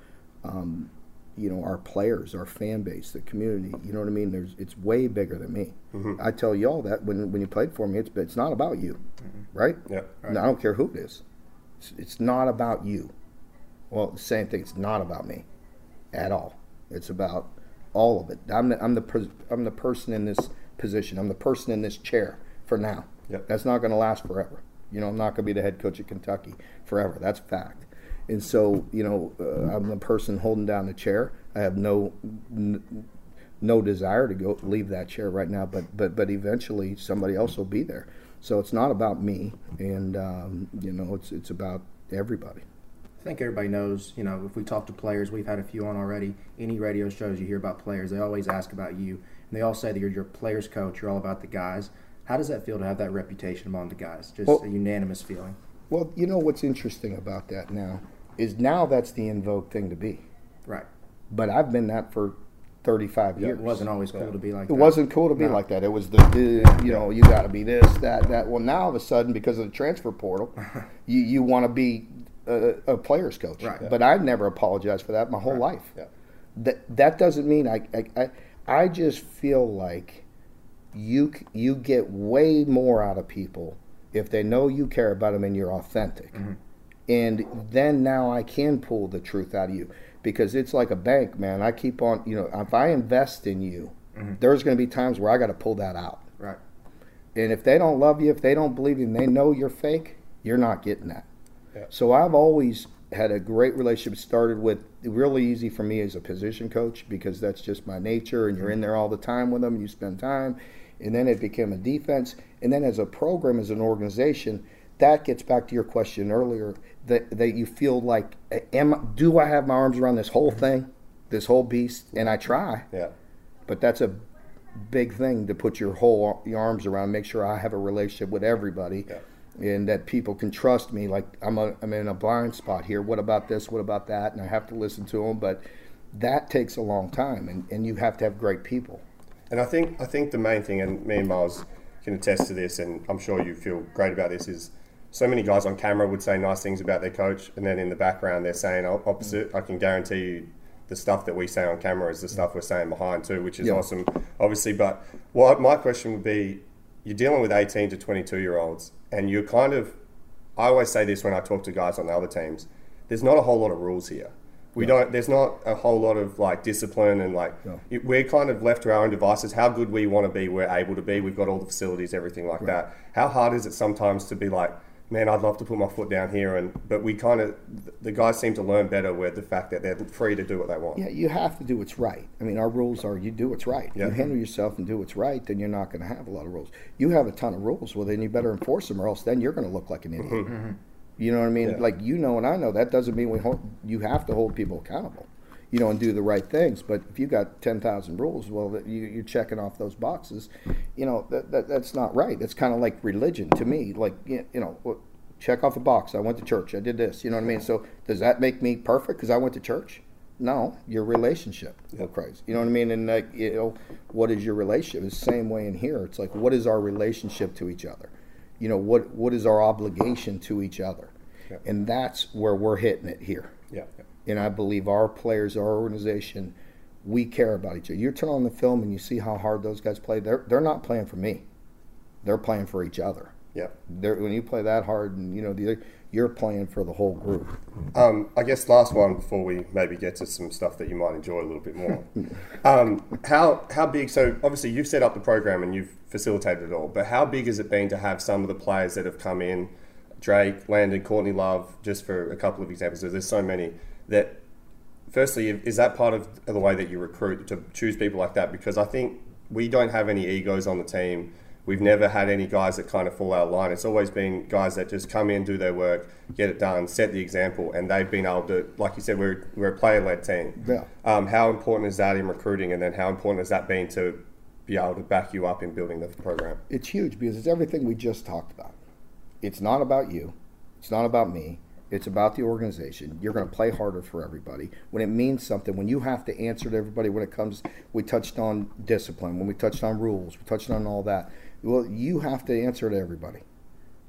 um, you know, our players, our fan base, the community. You know what I mean? There's, it's way bigger than me. I tell y'all that when when you played for me, it's it's not about you, right? Yeah. And I don't care who it is. It's, it's not about you. Well, the same thing. It's not about me, at all. It's about all of it. I'm the I'm the I'm the person in this position. I'm the person in this chair for now. Yep. That's not going to last forever. You know, I'm not going to be the head coach of Kentucky forever. That's fact. And so, you know, uh, I'm the person holding down the chair. I have no n- no desire to go leave that chair right now, but but but eventually somebody else will be there. So it's not about me, and um, you know, it's it's about everybody. I think everybody knows, you know, if we talk to players, we've had a few on already. Any radio shows you hear about players, they always ask about you. And they all say that you're your players' coach, you're all about the guys. How does that feel to have that reputation among the guys? Just Well- a unanimous feeling. Well, you know what's interesting about that now is now that's the in vogue thing to be. Right. But I've been that for 35 years. it wasn't always cool to be like It that. It wasn't cool to be No. like that. It was the, the you know, you got to be this, that, that. Well, now all of a sudden, because of the transfer portal, [laughs] you, you want to be a, a player's coach. Right. Yeah. But I've never apologized for that my whole life. Yeah. That that doesn't mean I, I I I just feel like you you get way more out of people if they know you care about them and you're authentic. Mm-hmm. And then now I can pull the truth out of you because it's like a bank, man. I keep on, you know, if I invest in you, mm-hmm. there's going to be times where I got to pull that out. Right. And if they don't love you, if they don't believe you, and they know you're fake, you're not getting that. Yeah. So I've always had a great relationship. Started with really easy for me as a position coach because that's just my nature, and you're in there all the time with them. You spend time, and then it became a defense, and then as a program, as an organization, that gets back to your question earlier that that you feel like, am do I have my arms around this whole mm-hmm. thing, this whole beast? And I try. Yeah. But that's a big thing to put your whole your arms around. Make sure I have a relationship with everybody, and that people can trust me. Like I'm a, I'm in a blind spot here. What about this? What about that? And I have to listen to them. But that takes a long time, and, and you have to have great people. And I think I think the main thing, and me and Miles can attest to this, and I'm sure you feel great about this, is so many guys on camera would say nice things about their coach, and then in the background they're saying op- opposite. I can guarantee you, the stuff that we say on camera is the stuff we're saying behind too, which is Yeah. awesome, obviously. But what my question would be, you're dealing with 18 to 22 year olds, and you're kind of, I always say this when I talk to guys on the other teams. There's not a whole lot of rules here. We don't. There's not a whole lot of like discipline and like No. it- we're kind of left to our own devices. How good we want to be, we're able to be. We've got all the facilities, everything like that. How hard is it sometimes to be like, man, I'd love to put my foot down here, and but we kind of the guys seem to learn better with the fact that they're free to do what they want. Yeah, you have to do what's right. I mean, our rules are you do what's right. Yeah. You handle yourself and do what's right, then you're not going to have a lot of rules. You have a ton of rules, well, then you better enforce them, or else then you're going to look like an idiot. Mm-hmm. You know what I mean? Yeah. Like you know and I know that doesn't mean we hold, you have to hold people accountable, you know, and do the right things. But if you got ten thousand rules, well, you, you're checking off those boxes. You know that, that that's not right. It's kind of like religion to me. Like you know. Check off a box. I went to church. I did this. You know what I mean? So does that make me perfect because I went to church? No, your relationship will Christ. You know what I mean? And like, you know, what is your relationship? It's the same way in here. It's like, what is our relationship to each other? You know, what what is our obligation to each other? And that's where we're hitting it here. And I believe our players, our organization, we care about each other. You turn on the film and you see how hard those guys play. They're they're not playing for me. They're playing for each other. Yeah. They're, when you play that hard, and you know, the, you're playing for the whole group. Um, I guess last one before we maybe get to some stuff that you might enjoy a little bit more. [laughs] um, how how big? So obviously you've set up the program and you've facilitated it all, but how big has it been to have some of the players that have come in, Drake, Landon, Courtney Love, just for a couple of examples? There's so many that. Firstly, is that part of the way that you recruit to choose people like that? Because I think we don't have any egos on the team. We've never had any guys that kind of fall out of line. It's always been guys that just come in, do their work, get it done, set the example, and they've been able to, like you said, we're, we're a player led team. Yeah. Um, how important is that in recruiting, and then how important has that been to be able to back you up in building the program? It's huge because it's everything we just talked about. It's not about you. It's not about me. It's about the organization. You're going to play harder for everybody. When it means something, when you have to answer to everybody, when it comes, we touched on discipline, when we touched on rules, we touched on all that. Well, you have to answer to everybody.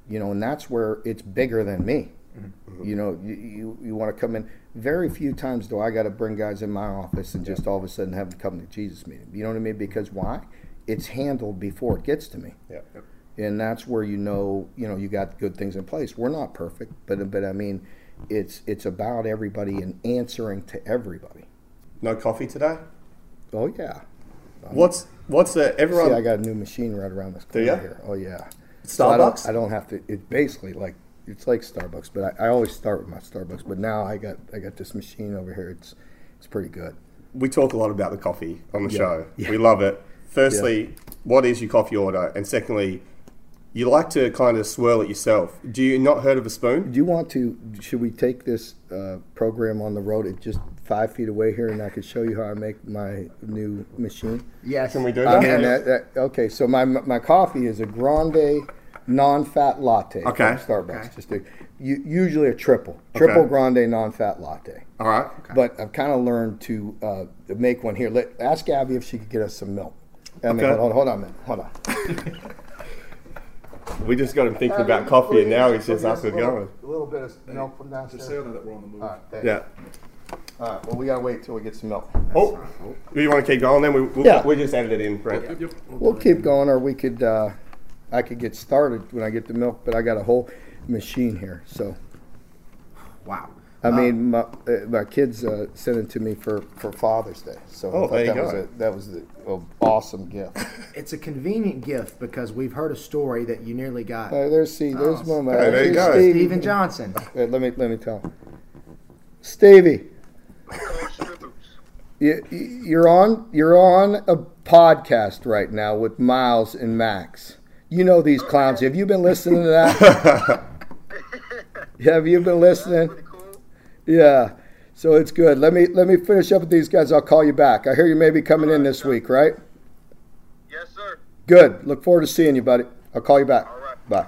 You know, and that's where it's bigger than me. Mm-hmm. You know, you, you, you want to come in. Very few times do I got to bring guys in my office and just all of a sudden have them come to Jesus meeting. You know what I mean? Because why? It's handled before it gets to me Yeah. And that's where you know you know you got good things in place. We're not perfect, but but I mean, it's it's about everybody and answering to everybody. No coffee today. Oh yeah. Um, what's what's the everyone? See, I got a new machine right around this corner here. Oh yeah. So I Starbucks? don't, I don't have to. It's basically like it's like Starbucks, but I, I always start with my Starbucks. But now I got I got this machine over here. It's it's pretty good. we talk a lot about the coffee on the Yeah. show. Yeah. We love it. Firstly, what is your coffee order? And secondly, you like to kind of swirl it yourself. Do you not heard of a spoon? Do you want to? Should we take this uh, program on the road at just five feet away here, and I could show you how I make my new machine? Yes. Can we do I that? mean, that, that, okay, so my my coffee is a grande non-fat latte Okay. from Starbucks. Okay. Just a, u- usually a triple, triple Okay. grande non-fat latte. All right. But I've kind of learned to uh, make one here. Let ask Abby if she could get us some milk. I mean, hold, on, hold on a minute. Hold on. [laughs] We just got him thinking about coffee, and now he's just up and going. A little bit of milk from downstairs. Just say that we're on the move. All right, thanks. Yeah. All right. Well, we gotta wait till we get some milk. Oh, do you want to keep going? Then we we'll, Yeah. we just edit it in, Brent. We'll keep going, or we could. Uh, I could get started when I get the milk, but I got a whole machine here, so. Wow. I mean, my, uh, my kids uh, sent it to me for, for Father's Day, so Oh, I thought there you that go. was a, that was the a awesome gift. It's a convenient gift because we've heard a story that you nearly got Uh, there's see, there's Oh, one. hey, there you go. Stevie. Steven Johnson. Uh, let me let me tell. him. Stevie, you, you're on you're on a podcast right now with Miles and Max. You know these clowns. Have you been listening to that? [laughs] Have you been listening? Yeah. So it's good. Let me let me finish up with these guys. I'll call you back. I hear you may be coming in this week, right? Yes, sir. Good. Look forward to seeing you, buddy. I'll call you back. All right. Bye.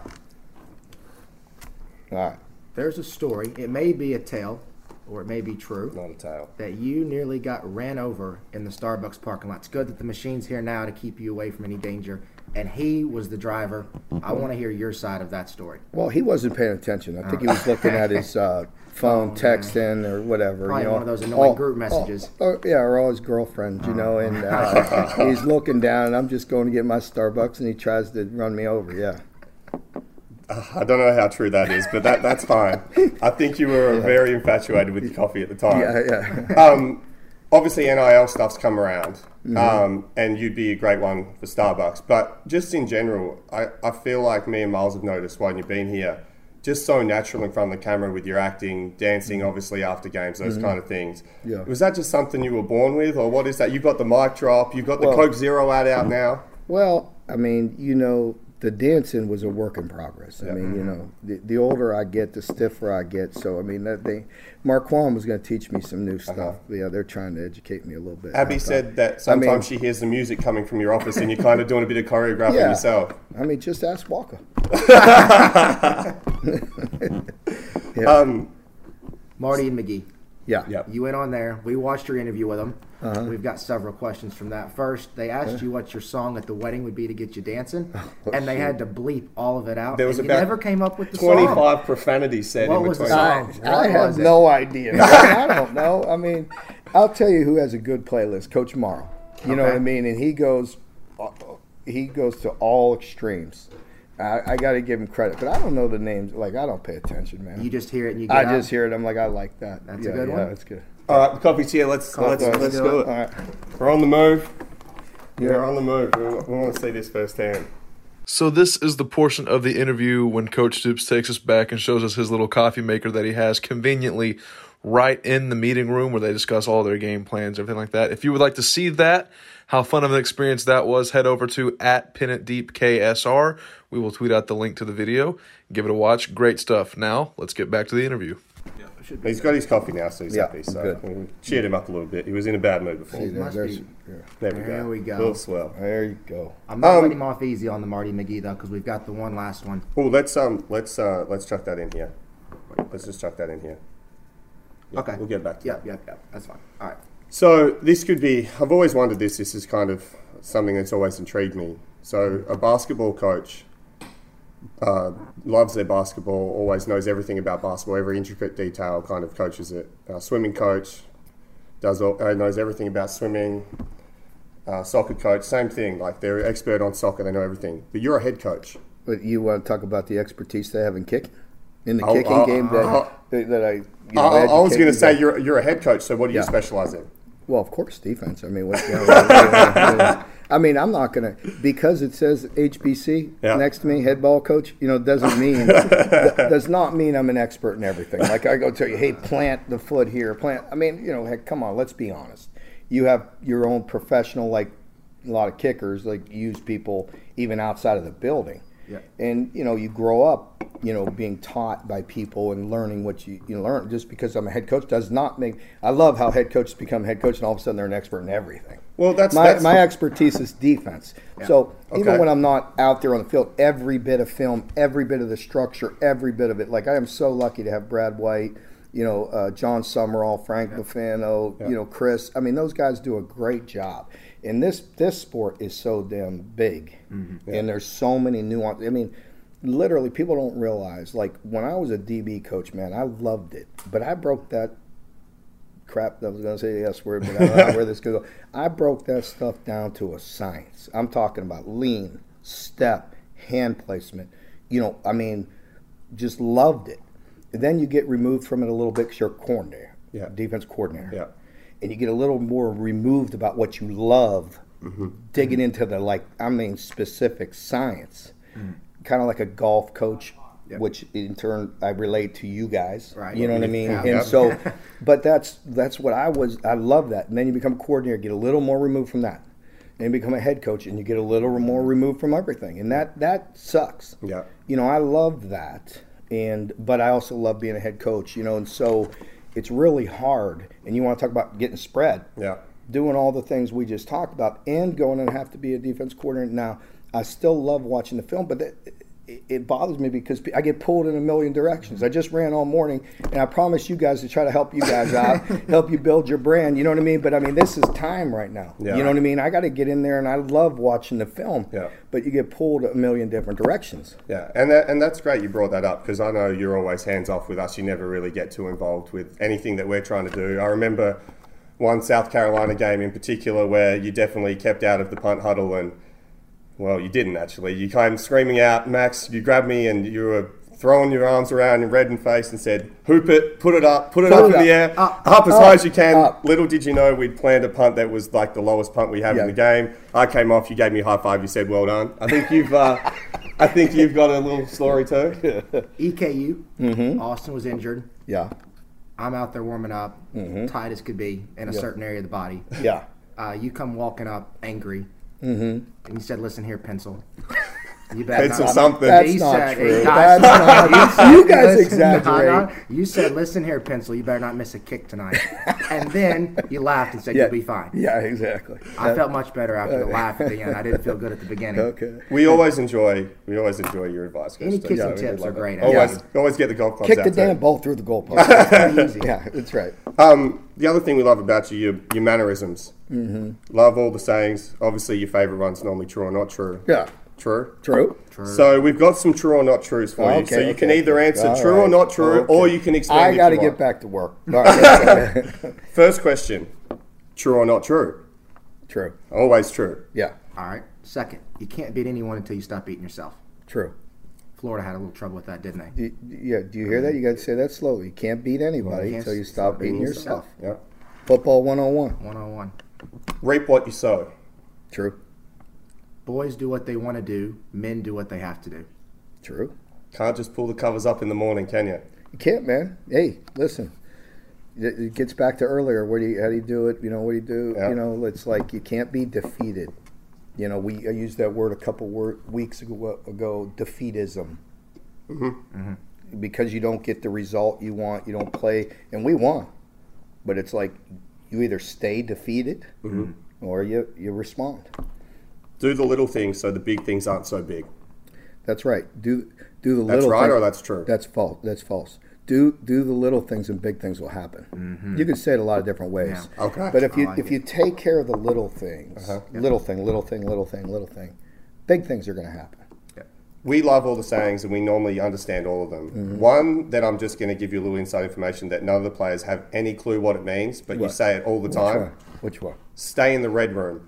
All right. There's a story. It may be a tale, or it may be true, Not a tail. that you nearly got ran over in the Starbucks parking lot. It's good that the machine's here now to keep you away from any danger. And he was the driver. I want to hear your side of that story. Well, he wasn't paying attention. I think he was looking at his uh, [laughs] phone, texting or whatever. Probably you know, one of those annoying all- group all- messages. oh, yeah, or all his girlfriends, you know, and uh, [laughs] he's looking down, and I'm just going to get my Starbucks, and he tries to run me over. Yeah. I don't know how true that is, but that, that's fine. I think you were [laughs] very infatuated with your coffee at the time. Yeah, yeah. Um, obviously, NIL stuff's come around, Mhm. um, and you'd be a great one for Starbucks. But just in general, I, I feel like me and Miles have noticed while you've been here, just so natural in front of the camera with your acting, dancing, obviously after games, those Mhm. kind of things. Yeah. Was that just something you were born with, or what is that? You've got the mic drop, you've got the Well- Coke Zero ad out now. Well, I mean, you know, the dancing was a work in progress. I mean, you know, the, the older I get, the stiffer I get. So, I mean, that they, Marquand was going to teach me some new stuff. Yeah, they're trying to educate me a little bit. Abby said thought- that I sometimes mean, she hears the music coming from your office and you're kind of doing a bit of choreographing Yeah. yourself. I mean, just ask Walker. [laughs] [laughs] Um, Marty and McGee. Yeah. You went on there. We watched your interview with them. Uh-huh. We've got several questions from that. First, they asked Yeah. you what your song at the wedding would be to get you dancing, [laughs] Oh, and they shoot. had to bleep all of it out. There was and you about never came up with the 25 song. profanities said What in was the between. song? I, I have no idea. I don't know. I mean, I'll tell you who has a good playlist, Coach Marrow. You know what I mean? And he goes, uh, he goes to all extremes. I, I got to give him credit, but I don't know the names. Like I don't pay attention, man. You just hear it and you get I out? just hear it. I'm like, I like that. That's a good yeah, one? That's good. All right, the coffee's here. Let's Coffee. let's, Let's let's do do it. it. All right. We're on the move. Yeah. We're on the move. We, we want to see this firsthand. So this is the portion of the interview when Coach Stoops takes us back and shows us his little coffee maker that he has conveniently right in the meeting room where they discuss all their game plans, everything like that. If you would like to see that, how fun of an experience that was, head over to at Pin It Deep KSR. We will tweet out the link to the video. Give it a watch. Great stuff. Now let's get back to the interview. He's got his coffee now, so he's Yeah, happy. So good. we cheered him up a little bit. He was in a bad mood before. See, there- must there's- be. yeah. There we go. There we go. Little swell. There you go. I'm not Um, letting him off easy on the Marty McGee though, because we've got the one last one. Oh, let's um, let's uh, let's chuck that in here. Let's just chuck that in here. Yeah, Okay. we'll get back to Yep, yep, yep. That's fine. All right. So this could be. I've always wondered this. This is kind of something that's always intrigued me. So a basketball coach uh, loves their basketball, always knows everything about basketball, every intricate detail, kind of coaches it. Uh, swimming coach does all, uh, knows everything about swimming. Uh, soccer coach, same thing. Like they're expert on soccer, they know everything. But you're a head coach. But you want to talk about the expertise they have in kicking? In the Oh, kicking oh, game that, that, I, you know, I, was going to say you're you're a head coach. So what do you specialize in? Well, of course, defense. I mean, what, you know, I mean, I'm not going to because it says HBC Yeah. next to me, head ball coach. You know, doesn't mean [laughs] does not mean I'm an expert in everything. Like I go tell you, hey, plant the foot here, plant. I mean, you know, heck, come on, let's be honest. You have your own professional, like a lot of kickers, like use people even outside of the building. Yeah. And you know, you grow up, you know, being taught by people and learning what you, you learn. Just because I'm a head coach does not make. I love how head coaches become head coach and all of a sudden they're an expert in everything. Well, that's my that's, my expertise is defense. So even when I'm not out there on the field, every bit of film, every bit of the structure, every bit of it. Like I am so lucky to have Brad White, you know, uh, Jon Sumrall, Frank Buffano, you know, Chris. I mean, those guys do a great job. And this this sport is so damn big, and there's so many nuances. I mean, literally, people don't realize. Like when I was a DB coach, man, I loved it, but I broke that crap. I was going to say the S word, but I don't know where this could go. I broke that stuff down to a science. I'm talking about lean, step, hand placement. You know, I mean, just loved it. And then you get removed from it a little bit because you're a coordinator, Yeah. defense coordinator. Yeah. And you get a little more removed about what you love, Mm-hmm. digging into the, like, I mean, specific science. Kind of like a golf coach, which in turn I relate to you guys. Right. You know what I mean? Yeah. And Yep. so, [laughs] but that's that's what I was. I love that. And then you become a coordinator, get a little more removed from that. And you become a head coach, and you get a little more removed from everything, and that that sucks. Yeah. You know, I love that, and but I also love being a head coach. You know, and so it's really hard. And you want to talk about getting spread Yeah. doing all the things we just talked about and going and have to be a defense coordinator. Now, I still love watching the film, but that, it, it bothers me because I get pulled in a million directions. I just ran all morning, and I promise you guys to try to help you guys out, [laughs] help you build your brand. You know what I mean? But I mean, this is time right now. Yeah. You know what I mean? I got to get in there, and I love watching the film. Yeah. But you get pulled a million different directions. Yeah, and that, and that's great you brought that up because I know you're always hands off with us. You never really get too involved with anything that we're trying to do. I remember one South Carolina game in particular where you definitely kept out of the punt huddle and well, you didn't actually. You came screaming out, Max. You grabbed me and you were throwing your arms around in red in face and said, "Hoop it, put it up, put it Put up it in the air, up, up, as up, high as you can." up. Little did you know we'd planned a punt that was like the lowest punt we have Yeah. in the game. I came off. You gave me a high five. You said, "Well done." I think you've, uh, I think you've got a little story too. [laughs] EKU. Mm-hmm. Austin was injured. Yeah. I'm out there warming up, Mhm. tight as could be in a Yeah. certain area of the body. Yeah. Uh, you come walking up angry, Mhm. and you said, "Listen here, pencil." You Pencil not- something. That's He not said- true. That's I- not- he said, you guys "Listen, exaggerate." no." You said, "Listen here, pencil. You better not miss a kick tonight." and then you laughed and said, Yeah. "You'll be fine." Yeah, exactly. I felt much better after the laugh at the end. I didn't feel good at the beginning. Okay. We always enjoy, we always enjoy your advice. guys. Any So, kicks yeah, and we tips love are great. Always, Yeah. always get the golf clubs Kick out the too. damn ball through the goalpost. Pretty [laughs] easy. yeah, that's right. Um, the other thing we love about you, your, your mannerisms. Mm-hmm. Love all the sayings. Obviously, your favourite one's normally true or not true. Yeah. True. True. True. So we've got some true or not trues for you. So Okay, you can either okay. answer All true or not true, or you can explain. I got to get want. back to work. [laughs] All right, [laughs] First question: True or not true? true. Always true. Yeah. All right. Second, you can't beat anyone until you stop beating yourself. True. Florida had a little trouble with that, didn't they? Do, yeah. Do you hear that? You got to say that slowly. You can't beat anybody can't until you s- stop beating beating yourself. Yeah. Football 101. 101. Reap what you sow. True. Boys do what they want to do. Men do what they have to do. True. Can't just pull the covers up in the morning, can you? You can't, man. Hey, listen. It, it gets back to earlier. What do you? How do you do it? You know, what do you do? Yeah. You know, it's like you can't be defeated. You know, we I used that word a couple word, weeks ago, ago. Defeatism. Mm-hmm. Because you don't get the result you want, you don't play, and we won. But it's like you either stay defeated Mm-hmm. or you you respond. Do the little things so the big things aren't so big. That's right. Do do the That's little. That's right thing- or that's true? That's false. That's false. Do do the little things and big things will happen. You can say it a lot of different ways. Yeah. Mm-hmm. Okay. But if you like if it. you take care of the little things, Uh-huh. little thing, little thing, little thing, little thing, big things are going to happen. We love all the sayings and we normally understand all of them. Mm-hmm. One that I'm just going to give you a little inside information that none of the players have any clue what it means, but you say it all the Which time. one? Which one? Stay in the red room.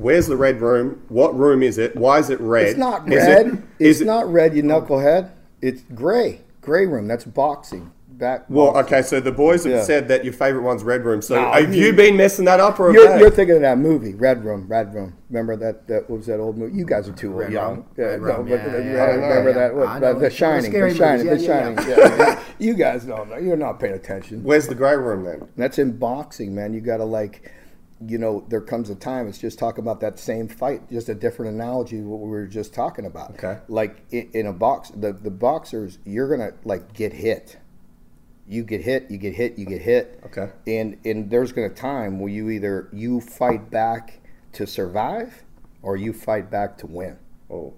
Where's the red room? What room is it? Why is it red? It's not Is red. it- it's is it- not red. You oh. knucklehead. It's gray. Gray room. That's boxing. Back. Well, boxing. okay, so the boys have Yeah. said that your favorite one's red room. So No, have you- you been messing that up or You're, you're thinking of that movie, Red Room, Red Room. Remember that? That what was that old movie? You guys are too Red young. Room. Yeah, Red no, Room, uh, yeah, remember that? What, I the, know, the the Shining, the Shining, the Shining. you guys don't know. You're not paying attention. Where's the grey room then? That's in boxing, man. You got to like, you know, there comes a time. It's just talk about that same fight, just a different analogy. What we were just talking about. Okay. Like in, in a box, the the boxers, you're gonna like get hit. You get hit, you get hit, you get hit. Okay. And and there's gonna time where you either you fight back to survive, or you fight back to win. Oh.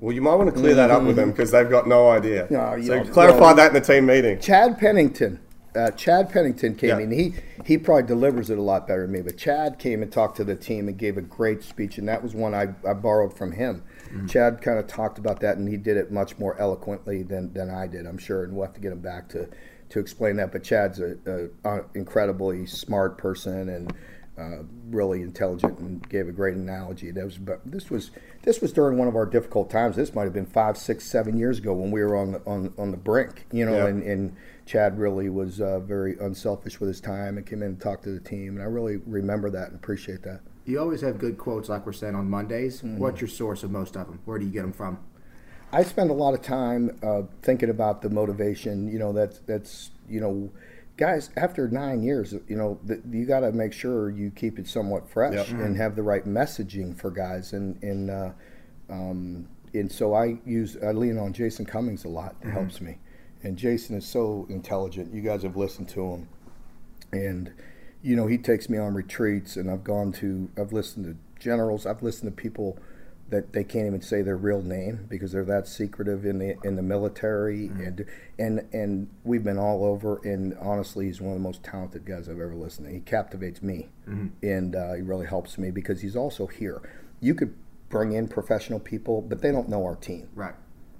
Well, you might want to clear that up with mm-hmm. them because they've got no idea. No, you so clarify well- that in the team meeting. Chad Pennington. Uh, Chad Pennington came Yeah. in. He he probably delivers it a lot better than me. But Chad came and talked to the team and gave a great speech, and that was one I, I borrowed from him. Chad kind of talked about that, and he did it much more eloquently than, than I did, I'm sure. And we'll have to get him back to, to explain that. But Chad's a, a, a incredibly smart person and uh, really intelligent, and gave a great analogy. That was but this was this was during one of our difficult times. This might have been five, six, seven years ago when we were on the on, on the brink, you know, Yeah. and, and Chad really was uh, very unselfish with his time and came in and talked to the team. And I really remember that and appreciate that. You always have good quotes, like we're saying on Mondays. Mm-hmm. What's your source of most of them? Where do you get them from? I spend a lot of time uh, thinking about the motivation. You know, that's that's you know, guys. After nine years, you know, you got to make sure you keep it somewhat fresh Yep. and have the right messaging for guys. And and uh, um, and so I use I lean on Jason Cummings a lot. It helps me. And Jason is so intelligent. You guys have listened to him, and you know he takes me on retreats, and I've gone to I've listened to generals. I've listened to people that they can't even say their real name because they're that secretive in the in the military and and and we've been all over and honestly he's one of the most talented guys I've ever listened to. He captivates me and uh, he really helps me because he's also here. You could bring in professional people, but they don't know our team. Right.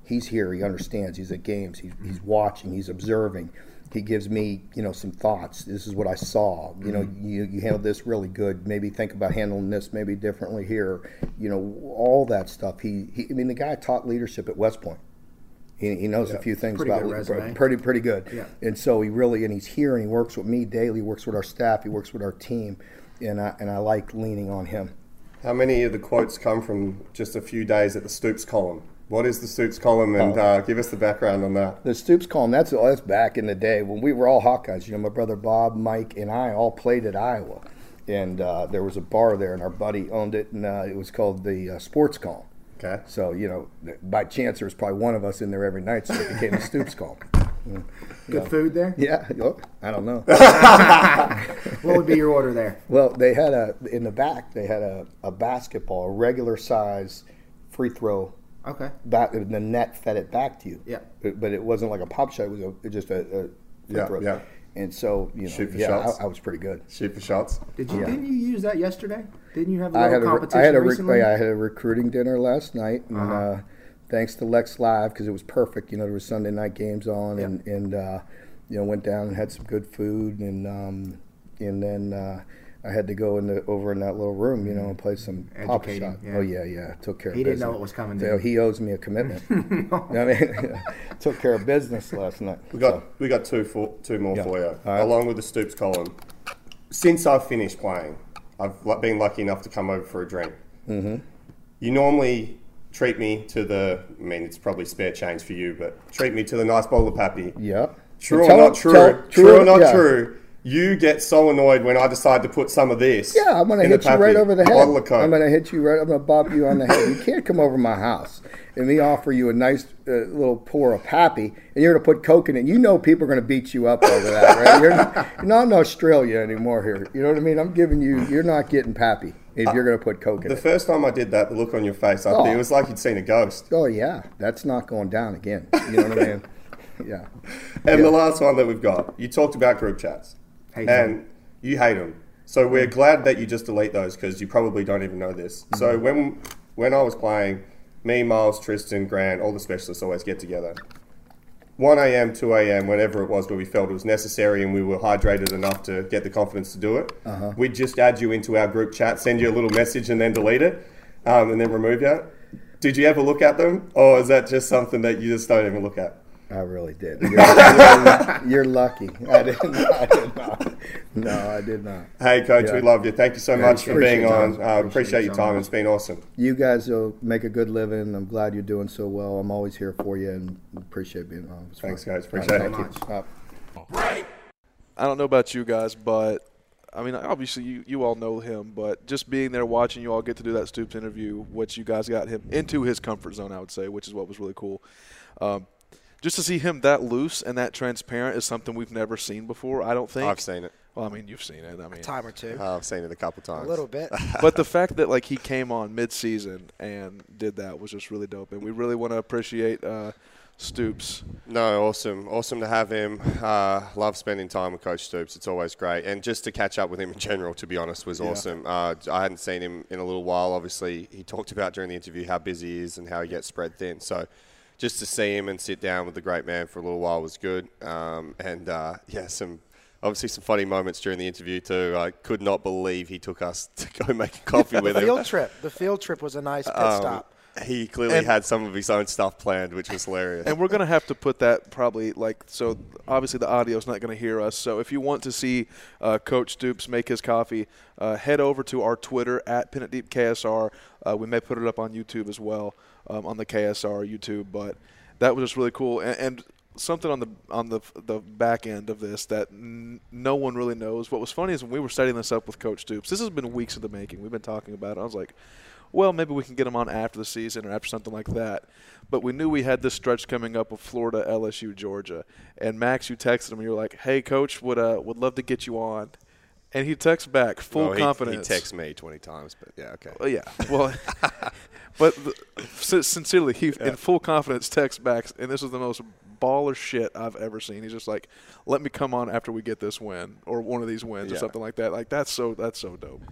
He's here. He understands. He's at games. He's, he's watching. He's observing. He gives me, you know, some thoughts. This is what I saw. You know, mm-hmm. you, you handled this really good. Maybe think about handling this maybe differently here. You know, all that stuff. He, he I mean, the guy taught leadership at West Point. He, he knows a few things Pretty about good pretty pretty good. Yeah. And so he really and he's here and he works with me daily. He works with our staff. He works with our team, and I and I like leaning on him. How many of the quotes come from just a few days at the Stoops column? What is the Stoops column, and Oh. uh, give us the background on that. The Stoops column, that's that's back in the day when we were all Hawkeyes. You know, my brother Bob, Mike, and I all played at Iowa. And uh, there was a bar there, and our buddy owned it, and uh, it was called the uh, Sports Column. Okay. So, you know, by chance, there was probably one of us in there every night, so it became the Stoops Column. Yeah. Good Yeah. food there. Yeah, oh, I don't know. [laughs] What would be your order there? Well, they had a in the back. They had a, a basketball, a regular size free throw. Okay. Back the net fed it back to you. Yeah. But, but it wasn't like a pop shot. It was a, it just a, a free Yeah, throw. yeah. And so you know, Shoot for yeah, shots. I, I was pretty good. Shoot for shots. Did you Yeah. didn't you use that yesterday? Didn't you have a I little had a, re- competition I had a re- recently? I had a recruiting dinner last night, and Uh-huh. uh, thanks to Lex Live because it was perfect. You know, there was Sunday night games on, and and uh, you know went down and had some good food, and um, and then uh, I had to go in the over in that little room, you know, and play some pop Educating, shot. yeah. Oh yeah, yeah, took care. He of didn't know business. what was coming, So he? he owes me a commitment. [laughs] I mean, [laughs] took care of business last night. We got So, we got two for two more Yeah. for you, All right. along with the Stoops column. Since I've finished playing, I've been lucky enough to come over for a drink. mm-hmm. You normally treat me to the. I mean, it's probably spare change for you, but treat me to the nice bowl of pappy. Yeah. True or Tell- not true? tell- true, or not yeah. true? You get so annoyed when I decide to put some of this. Yeah, I'm gonna hit you right over the head. I'm gonna hit you right. I'm gonna bop you on the head. You can't come over my house and me offer you a nice uh, little pour of Pappy, and you're gonna put Coke in it. You know people are gonna beat you up over that, right? You're not, you're not in Australia anymore here. You know what I mean? I'm giving you. You're not getting Pappy if you're gonna put Coke in the it. first time I did that, the look on your face, I Oh. it was like you'd seen a ghost. Oh yeah, that's not going down again. You know what I mean? [laughs] Yeah. And Yeah. the last one that we've got, you talked about group chats, Hate and them. you hate them. So we're glad that you just delete those because you probably don't even know this. So when when I was playing, me, Miles, Tristan, Grant, all the specialists always get together. 1 a.m., 2 a.m., whenever it was where we felt it was necessary and we were hydrated enough to get the confidence to do it, Uh-huh. we'd just add you into our group chat, send you a little message, and then delete it, um, and then remove you. Did you ever look at them, or is that just something that you just don't even look at? I really did. You're, you're- you're lucky. I did not. I did not. No, I did not. Hey, coach, Yeah. we love you. Thank you so much for being on. I Uh, appreciate your time. It's been awesome. You guys will make a good living. I'm glad you're doing so well. I'm always here for you and appreciate being on. It's Thanks, fun. guys. Appreciate All it. right, thank you. I don't know about you guys, but I mean, obviously you, you all know him, but just being there watching you all get to do that Stoops interview, which you guys got him into his comfort zone, I would say, which is what was really cool. Um, just to see him that loose and that transparent is something we've never seen before. I don't think I've seen it. Well, I mean, you've seen it. I mean, a time or two. Uh, I've seen it a couple times. A little bit. [laughs] but the fact that like he came on mid-season and did that was just really dope, and we really want to appreciate uh, Stoops. No, awesome. Awesome to have him. Uh, love spending time with Coach Stoops. It's always great. And just to catch up with him in general, to be honest, was Yeah. awesome. Uh, I hadn't seen him in a little while. Obviously, he talked about during the interview how busy he is and how he gets spread thin. So just to see him and sit down with the great man for a little while was good. Um, and uh, [laughs] yeah, some obviously some funny moments during the interview too. I could not believe he took us [laughs] to go make a [laughs] coffee with the him. field trip. The field trip was a nice pit Um, stop. He clearly And- had some of his own stuff planned, which was hilarious. And we're gonna have to put that probably like so. Obviously, the audio's not gonna hear us. So if you want to see uh, Coach Stoops make his coffee, uh, head over to our Twitter at Pin It Deep KSR. Uh, we may put it up on YouTube as well um, on the KSR YouTube. But that was just really cool and. and Something on the on the the back end of this that n- no one really knows. What was funny is when we were setting this up with Coach Stoops. This has been weeks in the making. We've been talking about it. I was like, well, maybe we can get him on after the season or after something like that. But we knew we had this stretch coming up of Florida, LSU, Georgia. And Max, you texted him. You were like, "Hey, coach, would uh would love to get you on." And he texts back, full Well, he- confidence. He texts me 20 times, but yeah, okay. Well, yeah. Well, [laughs] [laughs] But the, sincerely, he in full confidence texts back, and this is the most baller shit I've ever seen. He's just like, "Let me come on after we get this win or one of these wins or something like that." Like that's so that's so dope.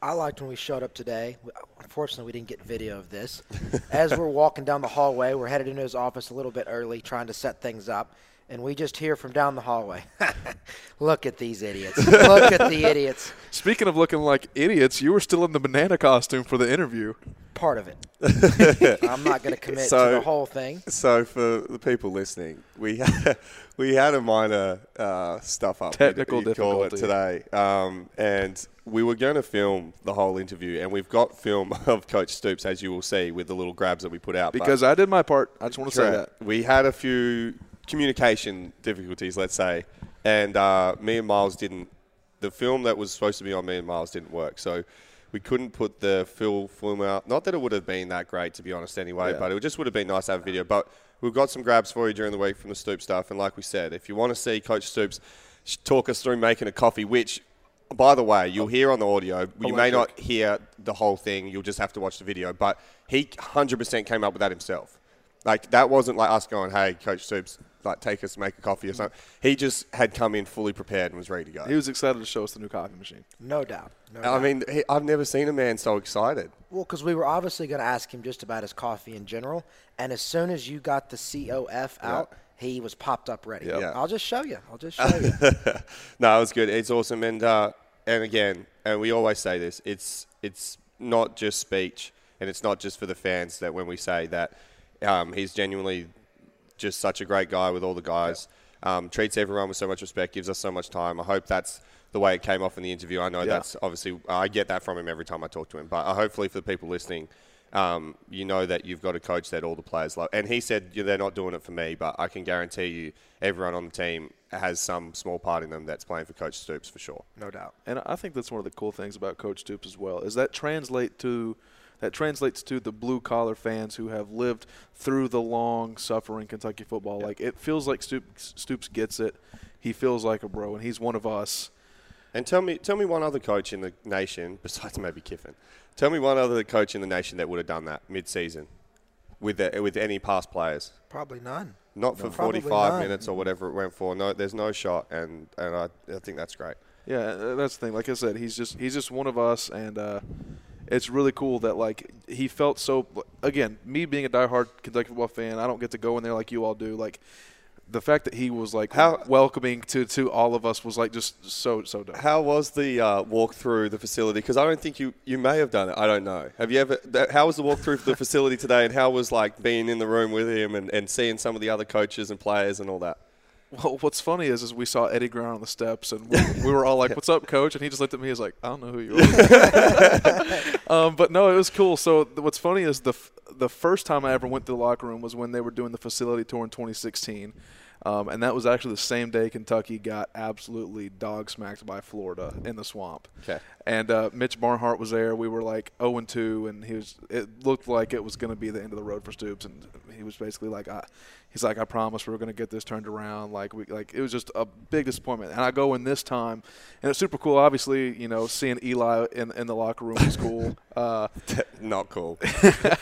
I liked when we showed up today. Unfortunately, we didn't get video of this. As we're walking down the hallway, we're headed into his office a little bit early, trying to set things up, and we just hear from down the hallway, [laughs] "Look at these idiots! Look at the idiots!" [laughs] Speaking of looking like idiots, you were still in the banana costume for the interview. Part of it. [laughs] I'm not going to commit to the whole thing. So for the people listening, we had, we had a minor uh, stuff up Technical you'd call it difficulty. today, um, and we were going to film the whole interview, and we've got film of Coach Stoops, as you will see, with the little grabs that we put out. but- Because I did my part. I just want to say that. We had a few communication difficulties, let's say, and uh, me and Miles didn't. The film that was supposed to be on me and Miles didn't work, so we couldn't put the full film out. Not that it would have been that great, to be honest, anyway, Yeah. but it just would have been nice to have a video. But we've got some grabs for you during the week from the Stoops stuff, and like we said, if you want to see Coach Stoops talk us through making a coffee, which. By the way, you'll hear on the audio. You may not hear the whole thing. You'll just have to watch the video. But he 100% came up with that himself. Like that wasn't like us going, "Hey, Coach Stoops, like take us to make a coffee or something." He just had come in fully prepared and was ready to go. He was excited to show us the new coffee machine. No doubt. No I doubt. mean, he, I've never seen a man so excited. Well, because we were obviously going to ask him just about his coffee in general, and as soon as you got the COF out, he was popped up ready. Yeah. I'll just show you. I'll just [laughs] show you. no, it was good. It's awesome, and uh, and again, and we always say this: it's it's not just speech, and it's not just for the fans. That when we say that, um, he's genuinely just such a great guy with all the guys. Um, treats everyone with so much respect, gives us so much time. I hope that's the way it came off in the interview. I know Yeah. that's obviously I get that from him every time I talk to him. But uh, hopefully for the people listening, um, you know that you've got a coach that all the players love. And he said yeah, they're not doing it for me, but I can guarantee you everyone on the team has some small part in them that's playing for Coach Stoops for sure. no doubt. And I think that's one of the cool things about Coach Stoops as well is that translate to that translates to the blue collar fans who have lived through the long suffering Kentucky football. Like it feels like Stoops, Stoops gets it. He feels like a bro, and he's one of us. And tell me, tell me one other coach in the nation [laughs] besides maybe Kiffin. Tell me one other coach in the nation that would have done that mid-season with the, with any past players. Probably none. Not for Probably 45 minutes or whatever it went for. No, there's no shot, and and I, I think that's great. Yeah, uh, that's the thing. Like I said, he's just he's just one of us, and uh, it's really cool that like he felt so. Again, me being a diehard Kentucky football fan, I don't get to go in there like you all do. Like the fact that he was like How- welcoming to to all of us was like just so so dope. How was the uh, walk through the facility? Because I don't think you, you may have done it. I don't know. Have you ever? th- How was the walk through the [laughs] facility today, and how was like being in the room with him and, and seeing some of the other coaches and players and all that? Well, what's funny is, is we saw Eddie Brown on the steps, and we, we were all like, [laughs] "What's up, coach?" And he just looked at me. He was like, "I don't know who you are." [laughs] um, but no, it was cool. So th- what's funny is the f- the first time I ever went to the locker room was when they were doing the facility tour in 2016. Um, and that was actually the same day Kentucky got absolutely dog smacked by Florida in the swamp. Okay. And uh, Mitch Barnhart was there. We were like 0 and 2, and he was. It looked like it was going to be the end of the road for Stoops, and he was basically like, I, "He's like, I promise we're going to get this turned around." Like we, like it was just a big disappointment. And I go in this time, and it's super cool. Obviously, you know, seeing Eli in in the locker room was cool. [laughs] Uh, Not cool.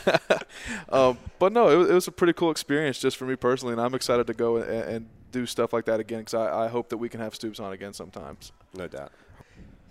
[laughs] um, but no, it, was- it was a pretty cool experience just for me personally, and I'm excited to go and, and do stuff like that again because I, I hope that we can have Stoops on again sometimes. No doubt.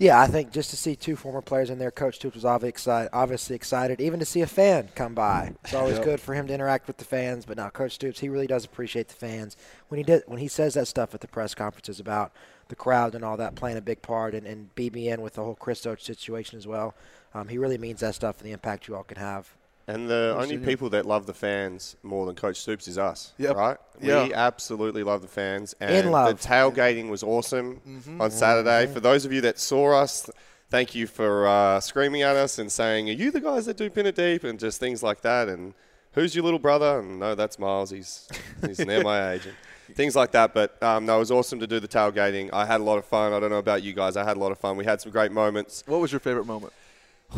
Yeah, I think just to see two former players in there, Coach Stoops was obviously excited, obviously excited. Even to see a fan come by, it's always Yep. good for him to interact with the fans. But now, Coach Stoops, he really does appreciate the fans when he did when he says that stuff at the press conferences about the crowd and all that playing a big part, and, and BBN with the whole Chris Oats situation as well. Um, he really means that stuff and the impact you all can have. And the only people that love the fans more than Coach Stoops is us. Yep. Right? Yeah. We absolutely love the fans. And In love. the tailgating was awesome on Saturday. For those of you that saw us, thank you for uh, screaming at us and saying, Are you the guys that do Pin It Deep? And just things like that. And who's your little brother? And no, that's Miles. He's, he's near my age. And things like that. But um, no, it was awesome to do the tailgating. I had a lot of fun. I don't know about you guys. I had a lot of fun. We had some great moments. What was your favorite moment?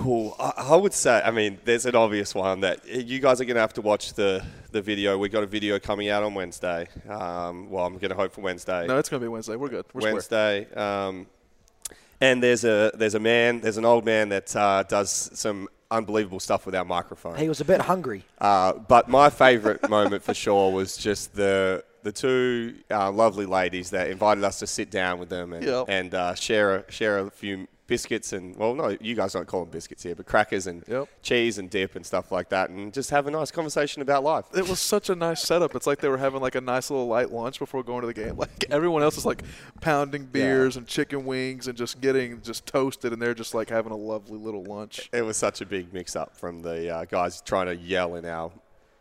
Ooh, I, I would say, I mean, there's an obvious one that you guys are going to have to watch the, the video. we got a video coming out on Wednesday. Um, well, I'm going to hope for Wednesday. No, it's going to be Wednesday. We're good. We're. Wednesday. Um, and there's a there's a man, there's an old man that uh, does some unbelievable stuff with our microphone. He was a bit hungry. Uh, but my favourite [laughs] moment for sure was just the the two uh, lovely ladies that invited us to sit down with them and, Yep. and uh, share a, share a few biscuits and well, no, you guys don't call them biscuits here, but crackers and Yep. cheese and dip and stuff like that, and just have a nice conversation about life. It was such a nice setup. It's like they were having like a nice little light lunch before going to the game. [laughs] Like everyone else is like pounding beers and chicken wings and just getting just toasted, and they're just like having a lovely little lunch. It was such a big mix up from the uh, guys trying to yell in our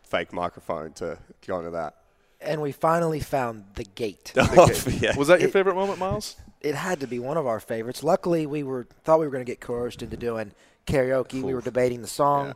fake microphone to go into that. And we finally found the gate. [laughs] Oh, [laughs] yeah. Was that your It- favorite moment, Miles? It had to be one of our favorites. Luckily, we were thought we were going to get coerced into doing karaoke. We were debating the song.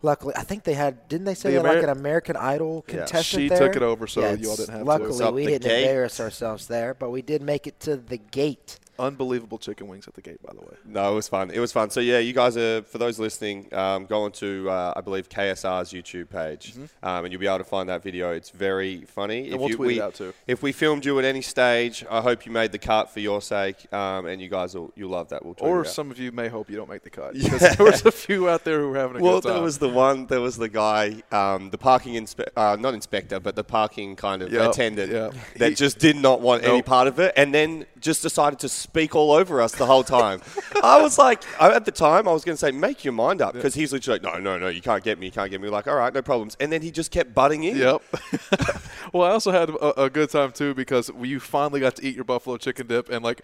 Luckily, I think they had didn't they say The they had like an American Idol Yeah. contestant She there? took it over, so Yeah, y'all didn't have to. luckily, we didn't gate. embarrass ourselves there, but we did make it to the gate. Unbelievable chicken wings at the gate, by the way. No, it was fun. It was fun. So yeah, you guys are for those listening, um, go on to uh, I believe KSR's YouTube page, um, and you'll be able to find that video. It's very funny. Mm-hmm. And we'll you, tweet we, it out, too. If we filmed you at any stage, I hope you made the cut for your sake, um, and you guys will you'll love that. We'll Or some of you may hope you don't make the cut. [laughs] Because there was a few out there who were having a Well, good time. there was the one. There was the guy, um, the parking inspe- uh, not inspector, but the parking kind of Yep, attendant yep. that He- just did not want any part of it, and then just decided to speak all over us the whole time. I was like, I, at the time, I was going to say, make your mind up, because he's literally like, no, no, no, you can't get me, you can't get me. We're like, all right, no problems, and then he just kept butting in. Yep. [laughs] well, I also had a, a good time too because you finally got to eat your buffalo chicken dip, and like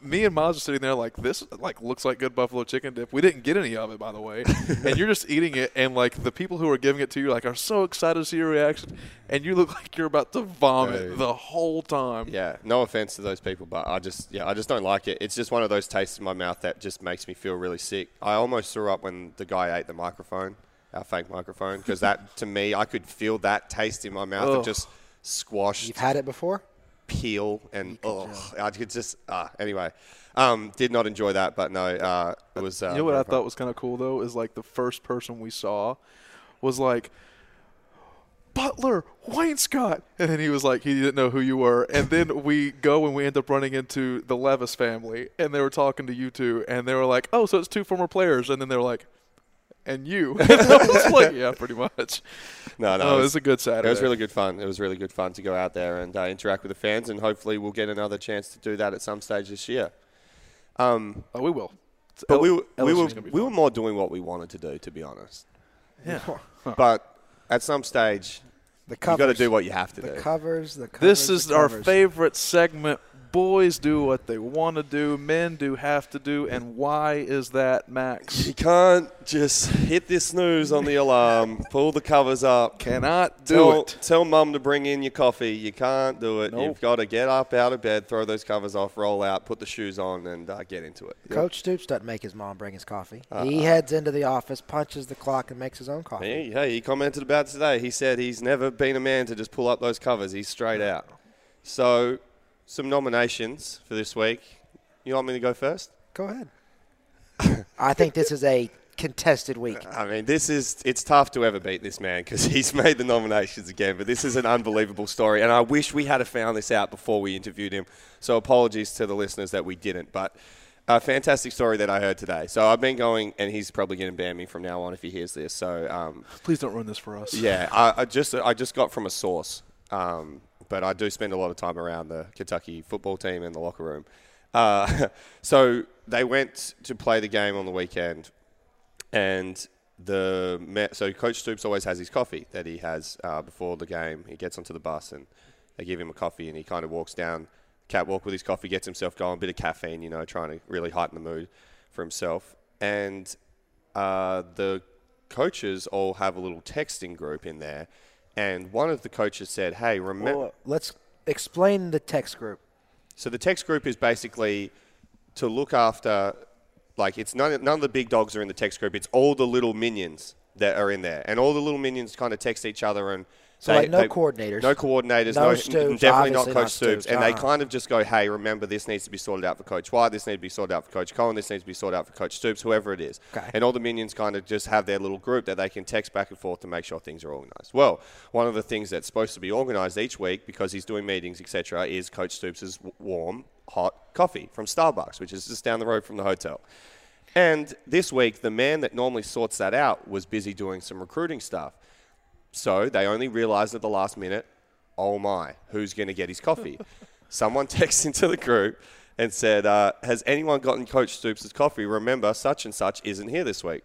me and Miles are sitting there like this, like looks like good buffalo chicken dip. We didn't get any of it, by the way, [laughs] and you're just eating it, and like the people who are giving it to you like are so excited to see your reaction, and you look [laughs] like you're about to vomit Dude. the whole time. Yeah, no offense to those people, but I just yeah, I just don't like it. It's just one of those tastes in my mouth that just makes me feel really sick. I almost threw up when the guy ate the microphone, our fake microphone, because that [laughs] to me, I could feel that taste in my mouth Ugh. of just squash, You've had it before? Peel, and oh, I could just ah. Anyway, um, did not enjoy that, but no, uh, it was. Uh, You know what I thought was kind of cool though is like the first person we saw was like Butler Wainscott. and then he was like he didn't know who you were, and then we go and we end up running into the Levis family, and they were talking to you two, and they were like, oh, so it's two former players, and then they were like. And you, [laughs] and I was like, yeah, pretty much. No, no, Oh, it was a good Saturday. It was really good fun. It was really good fun to go out there and uh, interact with the fans, and hopefully we'll get another chance to do that at some stage this year. Um, Oh, we will. It's but L- we, were- we were we were more doing what we wanted to do, to be honest. Yeah. [laughs] But at some stage, The you got to covers. do what you have to The do. covers. The covers. This is the our covers. favorite segment. Boys do what they want to do, men do have to do, and why is that, Max? You can't just hit this snooze on the alarm, pull the covers up. Cannot do tell, it. Tell mum to bring in your coffee. You can't do it. Nope. You've got to get up out of bed, throw those covers off, roll out, put the shoes on, and uh, get into it. Coach Stoops doesn't make his mom bring his coffee. Uh-uh. he heads into the office, punches the clock, and makes his own coffee. Hey, hey, he commented about today. He said he's never been a man to just pull up those covers. He's straight out. So, some nominations for this week. You want me to go first? Go ahead. [laughs] I think this is a contested week. [laughs] I mean, this is it's tough to ever beat this man because [laughs] he's made the nominations again. But this is an unbelievable story, and I wish we had have found this out before we interviewed him. So apologies to the listeners that we didn't. But a fantastic story that I heard today. So I've been going, and he's probably going to ban me from now on if he hears this. So um, Please don't ruin this for us. yeah, I, I just I just got from a source, um, but I do spend a lot of time around the Kentucky football team in the locker room. Uh, [laughs] so they went to play the game on the weekend, and the so Coach Stoops always has his coffee that he has uh, before the game. He gets onto the bus and they give him a coffee, and he kind of walks down catwalk with his coffee, gets himself going, a bit of caffeine, you know, trying to really heighten the mood for himself. And uh, the coaches all have a little texting group in there, and one of the coaches said, "Hey, remember." Well, let's explain the text group. So the text group is basically to look after, like it's none, none of the big dogs are in the text group. It's all the little minions that are in there, and all the little minions kind of text each other and. So, like, no coordinators. No coordinators. No No, Stoops, definitely not Coach not Stoops. Stoops, And they uh-uh. kind of just go, "Hey, remember this needs to be sorted out for Coach White. This needs to be sorted out for Coach Coen. This needs to be sorted out for Coach Stoops. Whoever it is." Okay. And all the minions kind of just have their little group that they can text back and forth to make sure things are organised. Well, one of the things that's supposed to be organised each week because he's doing meetings, etc., is Coach Stoops' w- warm, hot coffee from Starbucks, which is just down the road from the hotel. And this week, the man that normally sorts that out was busy doing some recruiting stuff. So they only realized at the last minute, oh my, who's going to get his coffee? [laughs] Someone texts into the group and said, uh, Has anyone gotten Coach Stoops' coffee? Remember, such and such isn't here this week.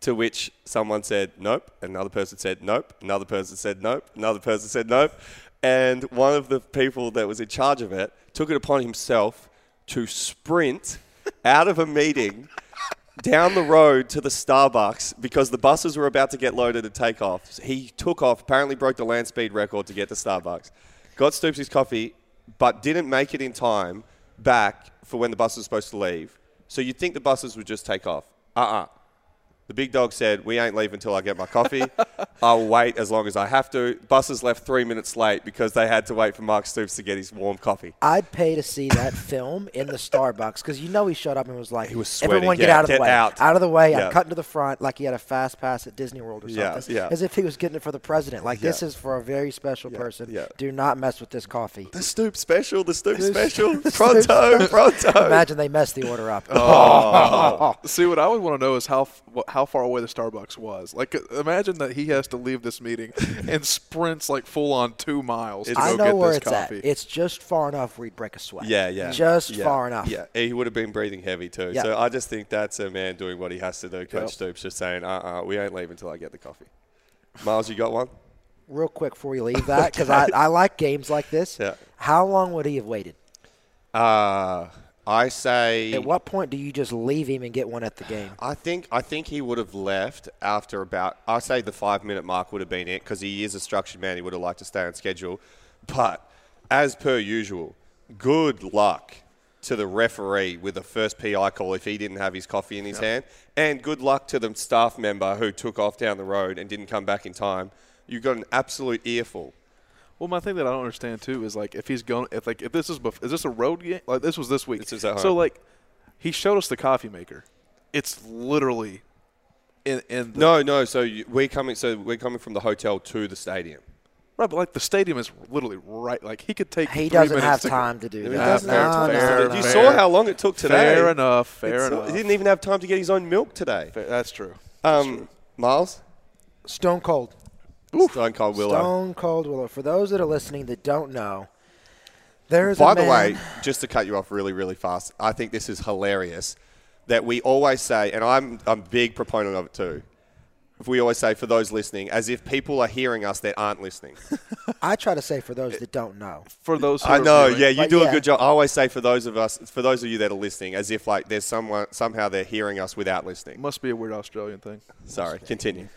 To which someone said, Nope. Another person said, Nope. Another person said, Nope. Another person said, Nope. And one of the people that was in charge of it took it upon himself to sprint out of a meeting down the road to the Starbucks because the buses were about to get loaded to take off. He took off, apparently broke the land speed record to get to Starbucks, got Stoops his coffee, but didn't make it in time back for when the bus was supposed to leave. So you'd think the buses would just take off. Uh uh The big dog said, We ain't leaving until I get my coffee. I'll wait as long as I have to. Buses left three minutes late because they had to wait for Mark Stoops to get his warm coffee. I'd pay to see that [laughs] film in the Starbucks because you know he showed up and was like, He was sweating. "Everyone, get Yeah, out of get the way! out." of the way! Yeah. I'm cutting to the front like he had a fast pass at Disney World or something, yeah. as if he was getting it for the president. Like this is for a very special person. yeah. Do not mess with this coffee. The Stoops special, the Stoops special. Stoops [laughs] Pronto, pronto. Imagine they messed the order up. Oh. [laughs] See, what I would want to know is how f- wh- how far away the Starbucks was. Like, uh, imagine that he has to leave this meeting [laughs] and sprints like full on two miles to I go know get where this it's coffee. at. It's just far enough where he'd break a sweat. Yeah, yeah. Just Yeah, far enough. Yeah, he would have been breathing heavy too. Yeah. So I just think that's a man doing what he has to do. Coach Yep. Stoops just saying, uh uh we ain't leaving until I get the coffee. Miles, you got one? Real quick before we leave that, because I, [laughs] I like games like this. Yeah. How long would he have waited? Uh, I say. At what point do you just leave him and get one at the game? I think I think he would have left after about I say the five minute mark would have been it because he is a structured man. He would have liked to stay on schedule, but as per usual, good luck to the referee with the first PI call if he didn't have his coffee in his hand, and good luck to the staff member who took off down the road and didn't come back in time. You got an absolute earful. Well, my thing that I don't understand too is like if he's going, if like if this is bef- is this a road game? Like this was this week. This is at So like, he showed us the coffee maker. It's literally in in the, No, no. So you, we're coming. So we're coming from the hotel to the stadium. right, but like the stadium is literally right. Like he could take. He three doesn't minutes have to- time to do He that. doesn't have No, time. no, Fair no, you no. saw how long it took today. Fair enough. Fair It's- enough. He didn't even have time to get his own milk today. Fair- That's true. Um, Miles, Stone Cold. Stone Cold Willow. Stone Cold Willow. For those that are listening that don't know, there's By a the man, way, just to cut you off really, really fast, I think this is hilarious that we always say, and I'm I'm a big proponent of it too. If we always say for those listening, as if people are hearing us that aren't listening. [laughs] I try to say for those eh, that don't know. For those, who I are know, viewing- yeah, you But do yeah. a good job. I always say for those of us, for those of you that are listening, as if like there's someone somehow they're hearing us without listening. must be a weird Australian thing. Sorry, continue.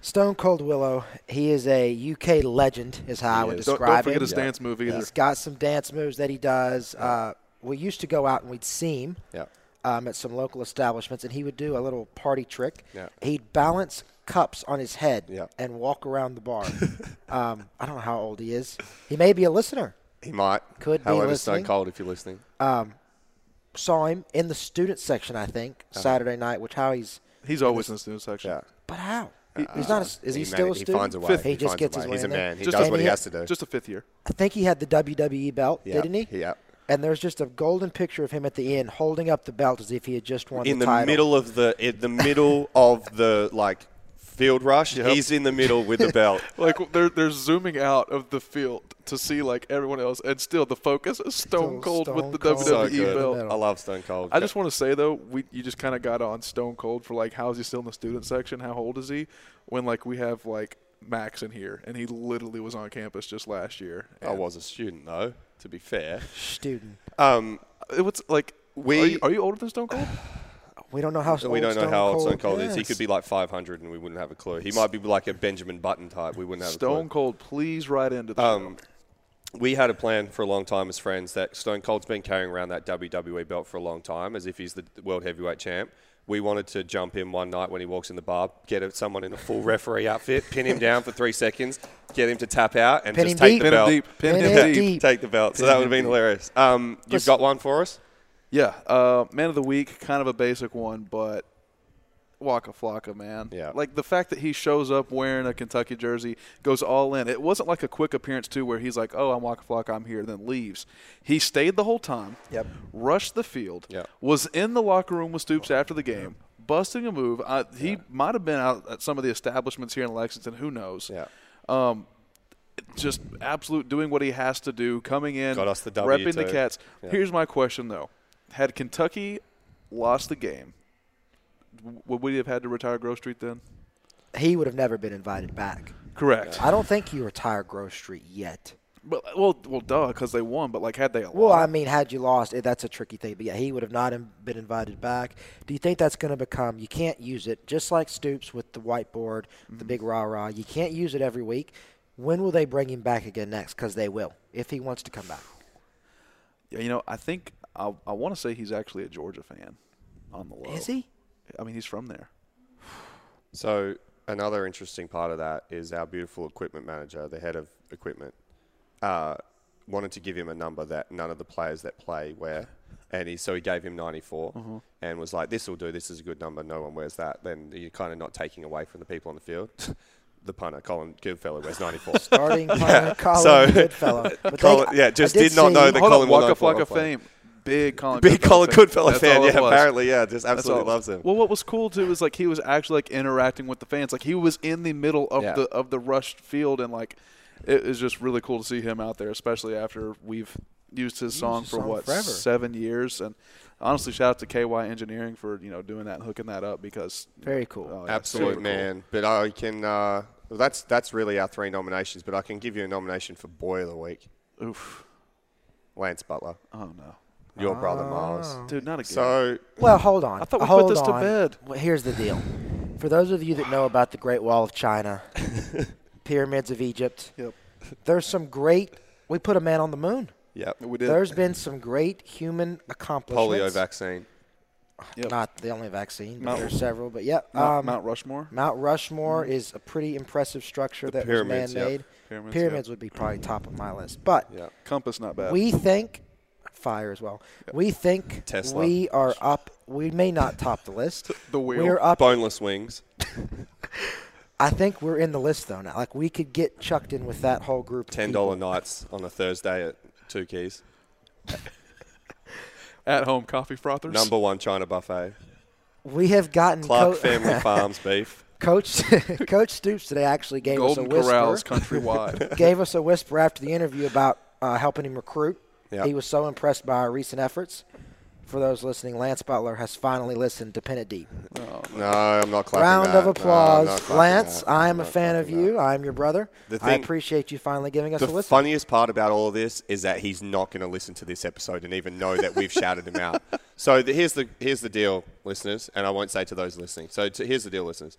Stone Cold Willow. He is a UK legend, is how I would is. Don't, describe don't forget him. his dance move either. He's got some dance moves that he does. Uh, we used to go out and we'd see him Yeah. um, at some local establishments, and he would do a little party trick. Yeah. He'd balance cups on his head Yeah. and walk around the bar. [laughs] um, I don't know how old he is. He may be a listener. He might. Could be However, Stone. Cold if you're listening. Saw him in the student section, I think, Uh-huh. Saturday night. Which how he's, He's always in the student section. Yeah. but how? He's not. A, is he, He still man- a he finds a way. He, He just gets his way. way He's in a there. man. He Just does what he has to do. Just a fifth year. I think he had the WWE belt, Yeah, didn't he? yeah. And there's just a golden picture of him at the end holding up the belt as if he had just won in the, the title. middle of the in the middle of the like field rush. Yep. He's in the middle with the belt. [laughs] Like they're they're zooming out of the field to see like everyone else, and still the focus is Stone Still Cold Stone with the Cold. WWE so belt. I love Stone Cold. I just want to say though, we you just kind of got on Stone Cold for like how is he still in the student section? How old is he? When like we have like Max in here, and he literally was on campus just last year. I was a student though. To be fair, student. um, It was like We- Are you, are you older than Stone Cold? [sighs] [laughs] We don't know how. we old don't know Stone how old Cold Stone Cold is. He could be like 500, and we wouldn't have a clue. He might be like a Benjamin Button type. We wouldn't have a clue. Stone Cold, please write into the Um, we had a plan for a long time as friends that Stone Cold's been carrying around that WWE belt for a long time as if he's the world heavyweight champ. We wanted to jump in one night when he walks in the bar, get someone in a full referee outfit, pin him down for three seconds, get him to tap out, and Pin just take deep. the Pin him belt. deep. Pin, Pin him him deep. deep. Take the belt. So that would have been deep. hilarious. Um, you've got one for us? Yeah, uh, man of the week, kind of a basic one, but Waka Flocka, man. Yeah. Like the fact that he shows up wearing a Kentucky jersey, goes all in. It wasn't like a quick appearance too, where he's like, "Oh, I'm Waka Flocka, I'm here," then leaves. He stayed the whole time. Yep. Rushed the field. Yep. Was in the locker room with Stoops after the game, busting a move. Uh, he might have been out at some of the establishments here in Lexington. Who knows? Yeah. Um, just absolute doing what he has to do, coming in, Got us the W repping the. Cats. Yeah. Here's my question though: Had Kentucky lost the game, would we have had to retire Grove Street then? He would have never been invited back. Correct. I don't think you retire Grove Street yet. But well, well, duh, because they won. But like, had they Well, lost, I mean, had you lost, eh, that's a tricky thing. But yeah, he would have not been invited back. Do you think that's going to become? You can't use it just like Stoops with the whiteboard, the Mm-hmm. big rah rah. You can't use it every week. When will they bring him back again next? Because they will, if he wants to come back. yeah, you know, I think I, I want to say he's actually a Georgia fan on the low. Is he? I mean, he's from there. So another interesting part of that is our beautiful equipment manager, the head of equipment, uh, wanted to give him a number that none of the players that play wear, and he so he gave him 94 Mhm. and was like, "This will do. This is a good number. No one wears that." Then you're kind of not taking away from the people on the field. [laughs] the punter, Colin Goodfellow, wears 94. Starting [laughs] punter, Colin Goodfellow. [laughs] But they- yeah, just I did did, not know see- that Colin on, Waka know Flocka play. fame. Big Colin. Big Goodfellow Colin Goodfellow That's fan, yeah, was. apparently, yeah, just absolutely loves him. Well, what was cool too is like he was actually like interacting with the fans. Like he was in the middle of Yeah. the of the rushed field, and like it is just really cool to see him out there, especially after we've used his song his for song what forever. seven years. And honestly, shout out to KY Engineering for you know doing that and hooking that up because Very cool. oh, yeah, Absolute super cool. man. But I can. Uh, well, that's that's really our three nominations. But I can give you a nomination for Boy of the Week. Oof. Lance Butler, Oh no, your brother Miles. dude, not again. So Well, hold on. I thought we put hold this to on. bed. Well, here's the deal. For those of you that know about the Great Wall of China, [laughs] pyramids of Egypt, Yep. there's some great. We put a man on the moon. yep, we did. There's been some great human accomplishments. polio vaccine. Yep. Not the only vaccine, but Mount- there's several. But yeah, Mount, um, Mount Rushmore. Mount Rushmore is a pretty impressive structure that pyramids, was yep. man-made. Pyramids, Pyramids, yep. would be probably top of my list, but Yeah. Compass, not bad. we think fire as well. We think Tesla. we are up. We may not top the list. [laughs] the wheel. We're up. Boneless wings. [laughs] I think we're in the list though now. Like we could get chucked in with that whole group. Ten dollar nights on a Thursday at Two Keys. [laughs] At home coffee frothers. Number one China buffet. We have gotten Clark co- Family Farms beef. Coach Coach Stoops today actually gave Golden us a whisper. Corrals countrywide. gave us a whisper after the interview about uh, helping him recruit. Yeah. He was so impressed by our recent efforts. For those listening, Lance Butler has finally listened to Pin It Deep. Oh, no, I'm not clapping Round that. of applause. not clapping Lance, that. I I'm a fan of clapping you. I'm your brother. The I appreciate you finally giving us The a listen. The funniest part about all of this is that he's not going to listen to this episode and even know that we've shouted him out. [laughs] So the, here's the here's the deal, listeners, and I won't say to those listening. So to, here's the deal, listeners.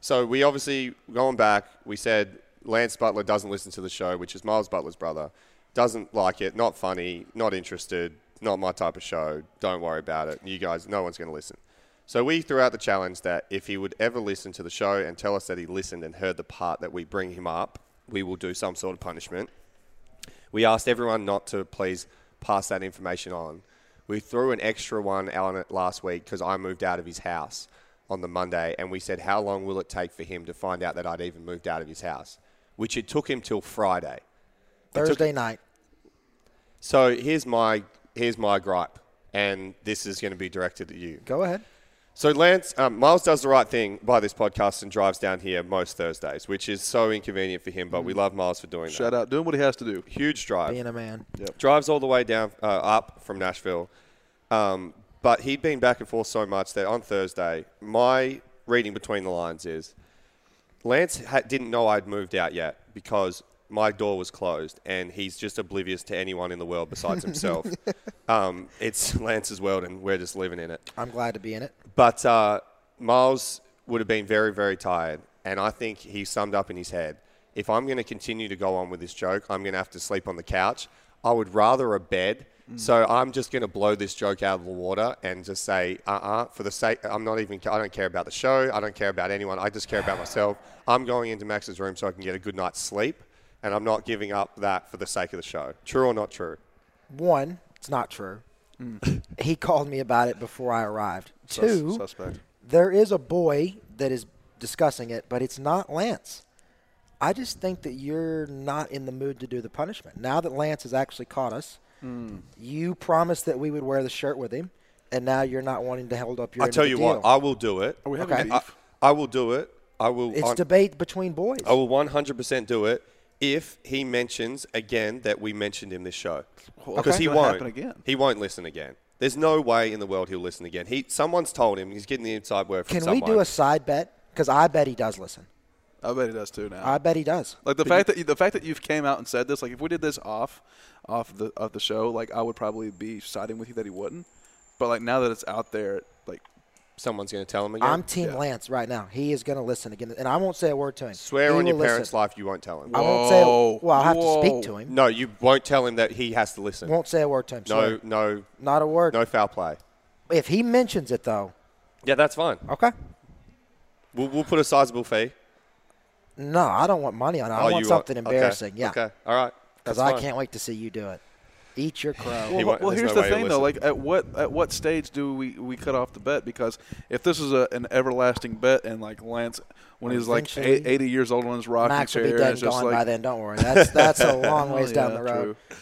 So we obviously going back, we said Lance Butler doesn't listen to the show, which is Miles Butler's brother. Doesn't like it, not funny, not interested, not my type of show. Don't worry about it. You guys, no one's going to listen. So we threw out the challenge that if he would ever listen to the show and tell us that he listened and heard the part that we bring him up, we will do some sort of punishment. We asked everyone not to please pass that information on. We threw an extra one on it last week because I moved out of his house on the Monday, and we said, How long will it take for him to find out that I'd even moved out of his house? Which it took him till Friday. took- Thursday night. So here's my here's my gripe, and this is going to be directed at you. Go ahead. So Lance, um, Miles does the right thing by this podcast and drives down here most Thursdays, which is so inconvenient for him. But we love Miles for doing that. Shout that. out, doing what he has to do. Huge drive. Being a man. Drives all the way down uh, up from Nashville. Um, but he'd been back and forth so much that on Thursday, my reading between the lines is Lance ha- didn't know I'd moved out yet because my door was closed and he's just oblivious to anyone in the world besides [laughs] himself. um, it's [laughs] Lance's world and we're just living in it. I'm glad to be in it. But uh, Miles would have been very, very tired. And I think he summed up in his head if I'm going to continue to go on with this joke, I'm going to have to sleep on the couch. I would rather a bed. So I'm just going to blow this joke out of the water and just say, uh uh for the sake, I'm not even, I don't care about the show. I don't care about anyone. I just care about myself. I'm going into Max's room so I can get a good night's sleep. And I'm not giving up that for the sake of the show. True or not true? One, it's not true. Mm. he called me about it before I arrived. Sus- Two, suspect. there is a boy that is discussing it, but it's not Lance. I just think that you're not in the mood to do the punishment. Now that Lance has actually caught us, Hmm. you promised that we would wear the shirt with him, and now you're not wanting to hold up your. I end tell of you the what. I will do it. Are we having Okay. I, beef? I will do it. I will. it's I'm- debate between boys. I will 100% do it if he mentions again that we mentioned in this show. Because okay. he It's gonna won't. again. He won't listen again. There's no way in the world he'll listen again. He, someone's told him. He's getting the inside word from Can we do a side bet? Because I bet he does listen. I bet he does too now. I bet he does. Like the fact that you, the fact that you've came out and said this, like if we did this off, off the of the show, like I would probably be siding with you that he wouldn't. But like now that it's out there, like Someone's going to tell him again. I'm Team Yeah. Lance right now. He is going to listen again, and I won't say a word to him. Swear He on your will parents' listen. life you won't tell him. I won't say. Whoa. Well, I'll have to speak to him. No, you won't tell him that he has to listen. Won't say a word to him. no, swear. no, not a word. no foul play. If he mentions it though, Yeah, that's fine. okay. We'll, we'll put a sizable fee. No, I don't want money on it. I Oh, want something okay. embarrassing. Yeah, Okay. All right. because I can't wait to see you do it. Eat your crow. He Well, well here's no the thing though. Like, at what at what stage do we we cut off the bet? Because if this is a, an everlasting bet, and like Lance, when he's like Eventually, eight, 80 years old on his rocking Max will chair, be dead and just gone like, by then. Don't worry. That's that's a long ways [laughs] down yeah, the road. true.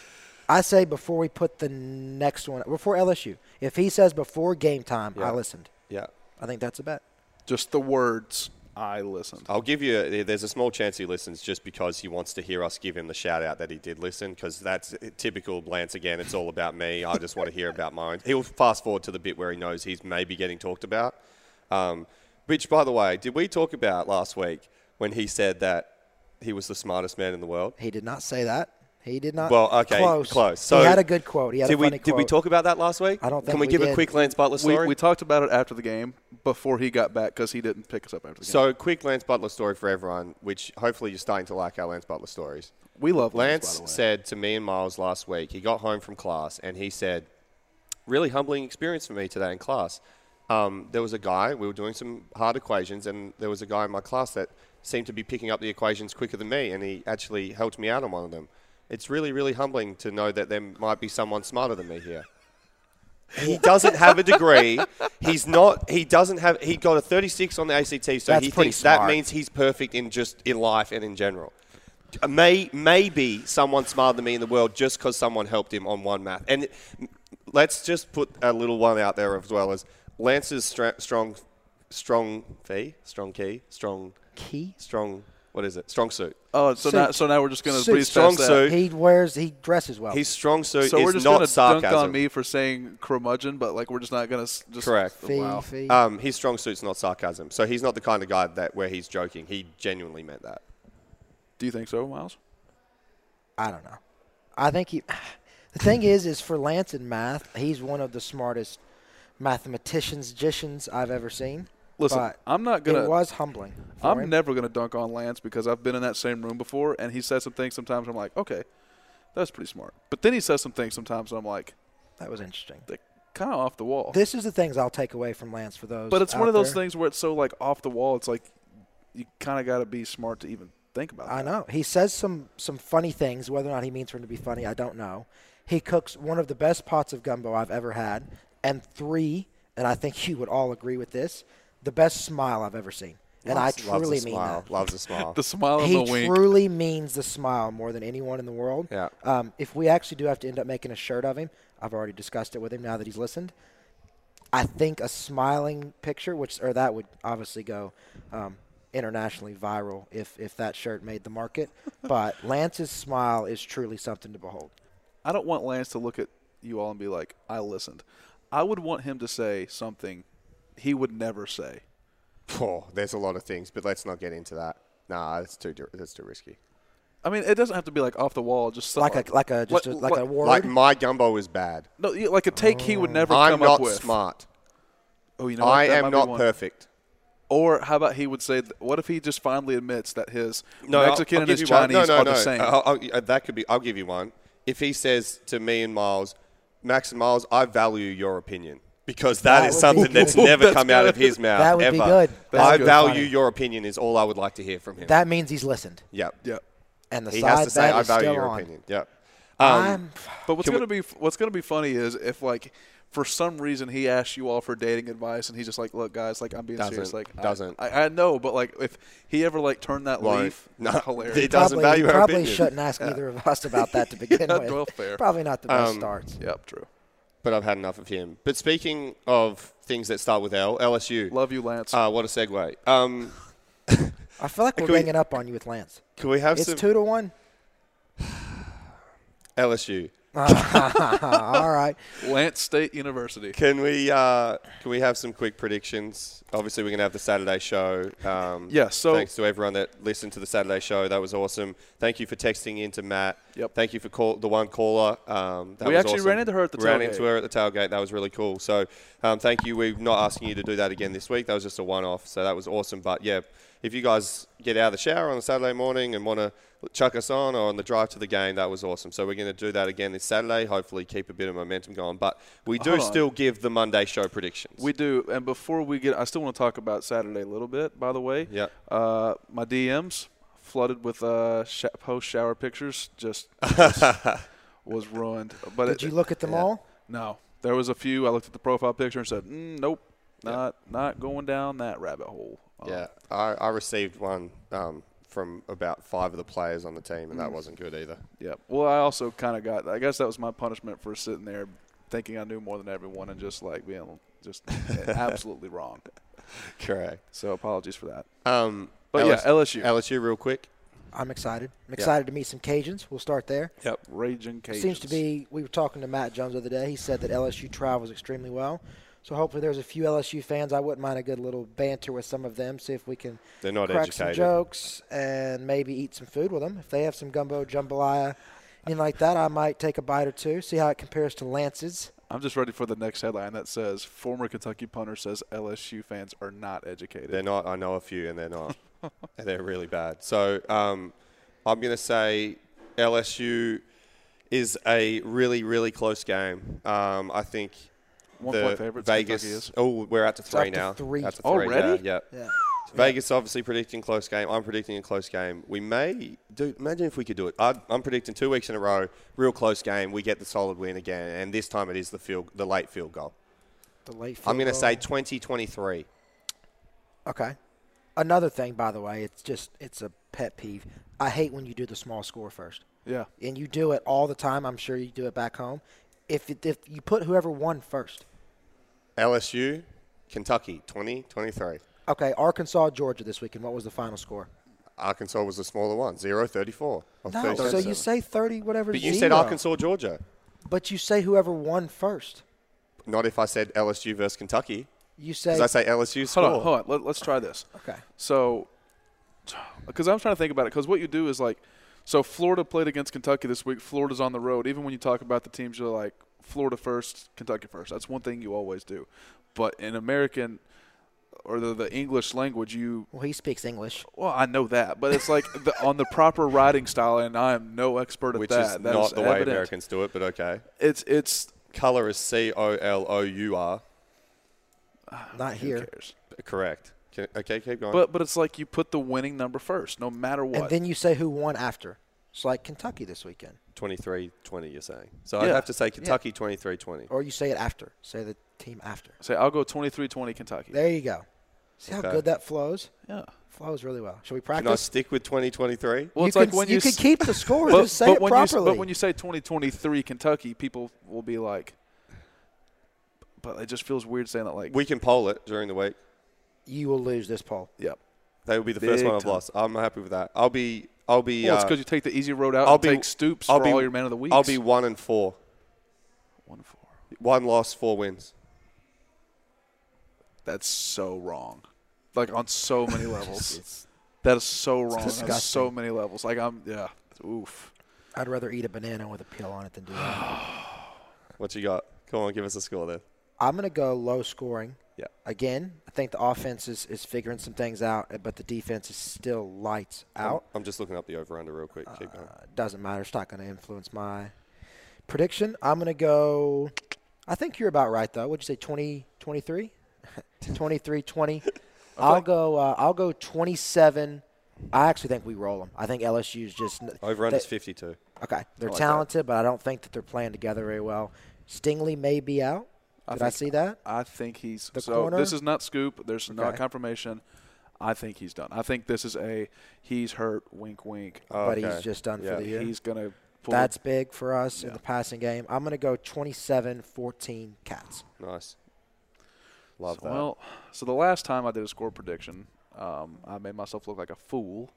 I say before we put the next one before LSU. If he says before game time, Yeah. I listened. Yeah. I think that's a bet. Just the words. I listened. I'll give you. There's a small chance he listens just because he wants to hear us give him the shout out that he did listen. Because that's typical Lance again. It's all about me. I just want to hear about mine. He'll fast forward to the bit where he knows he's maybe getting talked about. Um, which, by the way, did we talk about last week when he said that he was the smartest man in the world? He did not say that. He did not. Well, okay, close. close. So he had a good quote. He had did a we funny did we talk about that last week? I don't Can think we we give a did. quick Lance Butler We, story? we talked about it after the game before he got back because he didn't pick us up after the game. so, quick Lance Butler story for everyone, which hopefully you're starting to like our Lance Butler stories. we love Lance. Lance by the way. said to me and Miles last week, he got home from class and he said, really humbling experience for me today in class. Um, there was a guy, we were doing some hard equations, and there was a guy in my class that seemed to be picking up the equations quicker than me, and he actually helped me out on one of them. It's really, really humbling to know that there might be someone smarter than me here. He [laughs] doesn't have a degree. He's not. He doesn't have. He got a 36 on the ACT, so That's he thinks that means he's perfect in just in life and in general. Uh, may maybe someone smarter than me in the world just because someone helped him on one math. And mm, let's just put a little one out there as well as Lance's stra- strong, strong fee, strong key, strong Key. strong. What is it? Strong suit. Oh, so Suit. now so now we're just gonna Suit. Strong past that. suit. He wears. He dresses well. His strong suit So is we're just not gonna sarcasm. dunk on me for saying curmudgeon, but like we're just not gonna just Correct. fee, Wow. fee. Um, his strong suit's not sarcasm, so he's not the kind of guy that where he's joking. He genuinely meant that. Do you think so, Miles? I don't know. I think he. [sighs] The thing is, is for Lance in math, he's one of the smartest mathematicians, magicians I've ever seen. Listen, But I'm not gonna. It was humbling. I'm him. never gonna dunk on Lance because I've been in that same room before, and he says some things. Sometimes I'm like, okay, that's pretty smart. But then he says some things. Sometimes I'm like, That was interesting. they're kind of off the wall. This is the things I'll take away from Lance for those. but it's one of those there. things where it's so like off the wall. It's like you kind of got to be smart to even think about. I that. know. He says some some funny things. Whether or not he means for him to be funny, I don't know. He cooks one of the best pots of gumbo I've ever had, and three, and I think [laughs] you would all agree with this, the best smile I've ever seen. And I Loves- loves truly a mean smile. that. Loves a smile. The smile and he the wink. truly means the smile more than anyone in the world. Yeah. Um, if we actually do have to end up making a shirt of him, I've already discussed it with him now that he's listened. I think a smiling picture, which or that would obviously go um, internationally viral if if that shirt made the market. [laughs] but Lance's smile is truly something to behold. I don't want Lance to look at you all and be like, I listened. I would want him to say something he would never say. Oh, there's a lot of things, but let's not get into that. Nah, that's too that's too risky. I mean, it doesn't have to be like off the wall. Just some- Like a like a just a, like, a word. Like my gumbo is bad. no, like a take he would never I'm come not up with. smart. Oh, you know, what? I That am not perfect. Or how about he would say, what if he just finally admits that his No, I'll- Mexican I'll and his. Chinese no, no, are no. the same? I'll- I'll- that could be. I'll give you one. If he says to me and Miles, Max and Miles, I value your opinion because That that is something [laughs] that's never That's come out of his mouth That would ever. be good. That's I good. value Funny. your opinion is all I would like to hear from him. that means he's listened. yep. Yep. And the He side has to say, I value your on. opinion. Yep. Um, But what's gonna be what's gonna be funny is if like for some reason he asked you all for dating advice, and he's just like, "Look, guys, like I'm being serious. Doesn't- Like, doesn't. I, I know, but like if he ever like turned that Won't. leaf, [laughs] No, hilarious. He doesn't probably, value our probably opinion. shouldn't ask [laughs] either of us about that to begin Yeah, with. well, fair. Probably not the best Um, starts. Yep, true. But I've had enough of him. But speaking of things that start with L, LSU. Love you, Lance. Uh, what a segue. Um, [laughs] I feel like we're Can we- ganging up on you with Lance. can we have some? It's two to one. LSU? [laughs] All right. Lance State University. Can we uh, can we have some quick predictions? Obviously, we're going to have the Saturday show. Um, Yeah, so- thanks to everyone that listened to the Saturday show. That was awesome. Thank you for texting in to Matt. Yep. Thank you for call, the one caller. Um, that We was actually awesome. ran into her at the ran tailgate. into her at the tailgate. That was really cool. So um, thank you. We're not asking you to do that again this week. That was just a one-off. So that was awesome. But yeah, if you guys get out of the shower on a Saturday morning and want to chuck us on or on the drive to the game, that was awesome. So we're going to do that again this Saturday. Hopefully, keep a bit of momentum going. But we do still give the Monday show predictions. We do, and before we get, I still want to talk about Saturday a little bit. By the way, Yeah. Uh, my DMs flooded with uh, sh- post shower pictures. Just, just [laughs] was ruined. But Did it- you look at them yeah. all? No, there was a few. I looked at the profile picture and said, mm, "Nope, not not going down that rabbit hole." Um, yeah, I, I received one um, from about five of the players on the team, and that wasn't good either. Yeah. Well, I also kind of got. I guess that was my punishment for sitting there thinking I knew more than everyone and just like being just [laughs] absolutely wrong. Correct. So apologies for that. Um, But yeah, LSU. LSU, real quick. I'm excited. I'm excited to meet some Cajuns. We'll start there. Yep. Raging Cajuns. Seems to be. We were talking to Matt Jones the other day. He said that LSU travels extremely well. So hopefully there's a few LSU fans. I wouldn't mind a good little banter with some of them. See if we can They're not crack some jokes and maybe eat some food with them. If they have some gumbo jambalaya, anything like that, I might take a bite or two. See how it compares to Lance's. I'm just ready for the next headline that says former Kentucky punter says LSU fans are not educated. They're not. I know a few, and they're not. and [laughs] they're really bad. So um, I'm going to say LSU is a really, really close game. Um, I think One the point favorites, Vegas. Is. Oh, we're out to three up to now. three. Out to oh, three Already? now, Yep. Yeah. Vegas obviously predicting close game. I'm predicting a close game. We may do. Imagine if we could do it. I'd, I'm predicting two weeks in a row, real close game. We get the solid win again, and this time it is the field, the late field goal. The late. I'm going to say 2023. Okay. Another thing, by the way, it's just it's a pet peeve. I hate when you do the small score first, yeah. and you do it all the time. I'm sure you do it back home. If it, if you put whoever won first, LSU, Kentucky, 2023. okay. Arkansas, Georgia this weekend. What was the final score? Arkansas was the smaller one, 0 34. No, so you say thirty, whatever. But you zero. said Arkansas, Georgia. But you say whoever won first. Not if I said LSU versus Kentucky. You say Because I say LSU score. Hold on, hold on. Let, let's try this. okay. So, because I'm trying to think about it, because what you do is like, so Florida played against Kentucky this week. Florida's on the road. Even when you talk about the teams, you're like Florida first, Kentucky first. That's one thing you always do. But in American or the, the English language, you Well, he speaks English. well, I know that, but it's like the, [laughs] on the proper writing style, and I am no expert at Which that. is That not the way. Americans do it, but okay. It's it's Color is C O L O U R. Not who here. cares? Correct. Can- Okay, keep going. But but it's like you put the winning number first, no matter what. And then you say who won after. It's like Kentucky this weekend, 23 20, you're saying. So I'd have to say Kentucky 23 20. or you say it after. Say the team after. Say I'll go 23-20 Kentucky. There you go. See how good that flows? Yeah. Flows really well. Should we practice? Can I practice? stick with 2023? Well, you it's like when you you could s- keep the [laughs] score. But, just say but it when you properly. but when you say 2023 Kentucky, people will be like, but it just feels weird saying that. Like, We can poll it during the week. You will lose this poll. yep. They will be the first one I've time. lost. I'm happy with that. I'll be. I'll be. Well, it's uh, because you take the easy road out I'll and be take Stoops I'll for be, all your man of the week. I'll be one and four. one four. One loss, four wins. That's so wrong. Like on so many levels. [laughs] that is so wrong on so many levels. Like I'm, yeah. Oof. I'd rather eat a banana with a peel on it than do that. [sighs] What you got? Come on, give us a score then. I'm going to go low scoring. Yeah. Again, I think the offense is, is figuring some things out, but the defense is still lights out. I'm, I'm just looking up the over under real quick. Keep going. Uh, doesn't matter. It's not going to influence my prediction. I'm going to go. I think you're about right, though. Would you say 20, 23? [laughs] 23 20. [laughs] I'll go. Uh, I'll go 27. I actually think we roll them. I think LSU's just Over under is 52. Okay, they're like that. talented, but I don't think that they're playing together very well. Stingley may be out. Did I see that? I think he's The so. corner? This is not scoop. There's not confirmation. I think he's done. I think this is a he's hurt. Wink, wink. But he's just done for the year. He's gonna. Pull That's big for us in the passing game. I'm going to go 27-14 Cats. Nice. Love that. Well, so the last time I did a score prediction, um, I made myself look like a fool.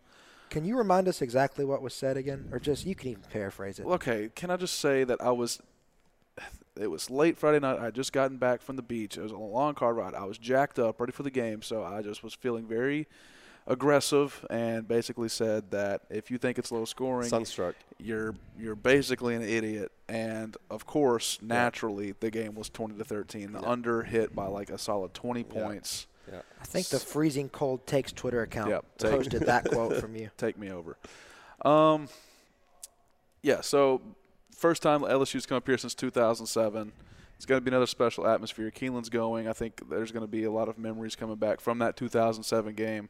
Can you remind us exactly what was said again, or just you can even paraphrase it? Well, Okay, can I just say that I was. It was late Friday night. I had just gotten back from the beach. It was a long car ride. I was jacked up, ready for the game, so I just was feeling very aggressive and basically said that if you think it's low scoring, Sunstruck. you're you're basically an idiot. And of course, naturally, the game was 20 to 13. The under hit by like a solid 20 points. Yeah. I think the freezing cold takes Twitter account Yep, take- posted that quote from you. [laughs] Take me over. Um, yeah, so first time LSU's come up here since 2007. It's going to be another special atmosphere. Keeneland's going. I think there's going to be a lot of memories coming back from that 2007 game.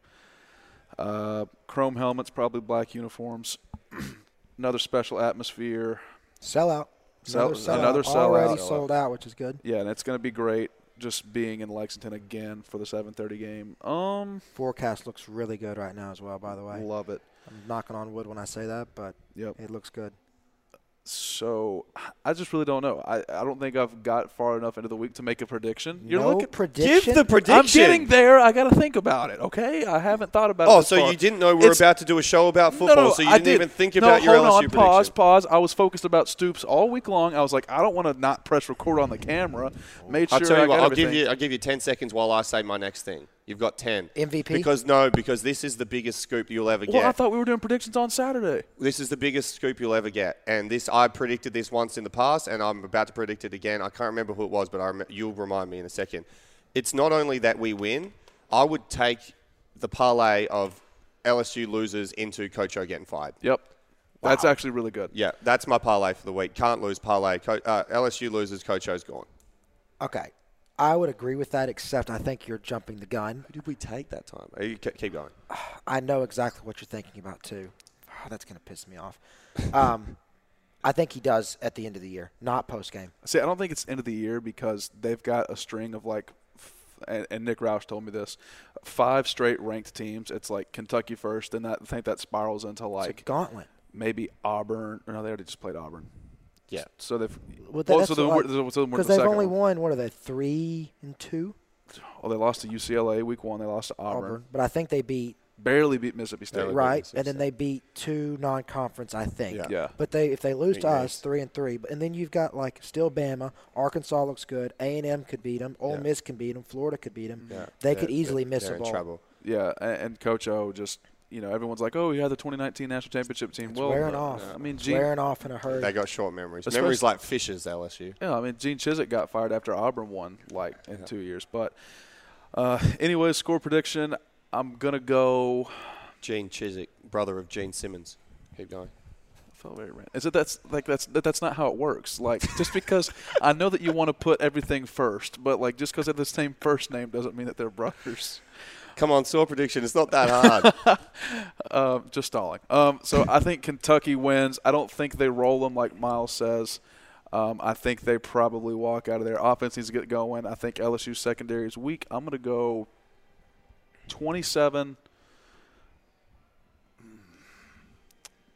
Uh, chrome helmets, probably black uniforms. [clears throat] another special atmosphere. Sellout. Sell- Another sellout. another Already sellout. sold out, which is good. Yeah, and it's going to be great just being in Lexington again for the 7:30 game. Um, Forecast looks really good right now as well. By the way, love it. I'm knocking on wood when I say that, but Yep. it looks good. So I just really don't know. I, I don't think I've got far enough into the week to make a prediction. You're No looking prediction? Give the prediction. I'm getting there. I got to think about it. Okay, I haven't thought about it. Oh, so far. you didn't know we were It's- about to do a show about football, no, so you I didn't did. even think no, about your hold LSU on, prediction. Pause, pause. I was focused about Stoops all week long. I was like, I don't want to not press record on the camera. Made sure I'll tell you I what. I'll give you. I'll give you ten seconds while I say my next thing. You've got ten. MVP? Because no, because this is the biggest scoop you'll ever get. Well. I thought we were doing predictions on Saturday. this is the biggest scoop you'll ever get, and this I predicted this once in the past, and I'm about to predict it again. I can't remember who it was, but I rem- you'll remind me in a second. It's not only that we win. I would take the parlay of LSU losers into Coach O getting fired. Yep, that's actually really good. Yeah, that's my parlay for the week. Can't lose parlay. Co- uh, LSU losers. Coach O's gone. Okay, I would agree with that, except I think you're jumping the gun. Who did we take that time? Uh, you keep going. [sighs] I know exactly what you're thinking about too. [sighs] Oh, that's gonna piss me off. Um, [laughs] I think he does at the end of the year, not post game. See, I don't think it's end of the year because they've got a string of like, and, and Nick Roush told me this, five straight ranked teams. It's like Kentucky first, and that, I think that spirals into It's like a gauntlet. maybe Auburn. Or no, they already just played Auburn. Yeah. So they've. Well, well, oh, so, then what- so Because the they've second only one. won what are they three and two Oh, they lost to UCLA week one. They lost to Auburn. Auburn, but I think they beat Barely beat Mississippi State. Barely. right, Mississippi and then State. they beat two non-conference. I think. Yeah. Yeah. But they if they lose Beat to us, three and three. But and then you've got like still Bama, Arkansas looks good, A and M could beat them, Ole Yeah. Miss can beat them, Florida could beat them. Yeah. They They're- could easily they're- miss they're a in bowl. trouble. Yeah, and, and Coach O just, you know, everyone's like, oh, he had the 2019 national championship team. It's well, wearing uh, off. I mean, It's Gene, wearing off in a hurry. They got short memories. Especially- memories like fishes. LSU. Yeah, I mean, Gene Chizik got fired after Auburn won like in two years. But uh, anyway, score prediction. I'm gonna go. Gene Chizik, brother of Gene Simmons. Keep going. I felt very random. Is it that's like that's that, that's not how it works. Like just because [laughs] I know that you want to put everything first, but like just because they have the same first name doesn't mean that they're brothers. Come on, score prediction. It's not that hard. [laughs] Um, just stalling. Um, so I think Kentucky wins. I don't think they roll them like Miles says. Um, I think they probably walk out of there. Offense needs to get going. I think LSU secondary is weak. I'm going to go 27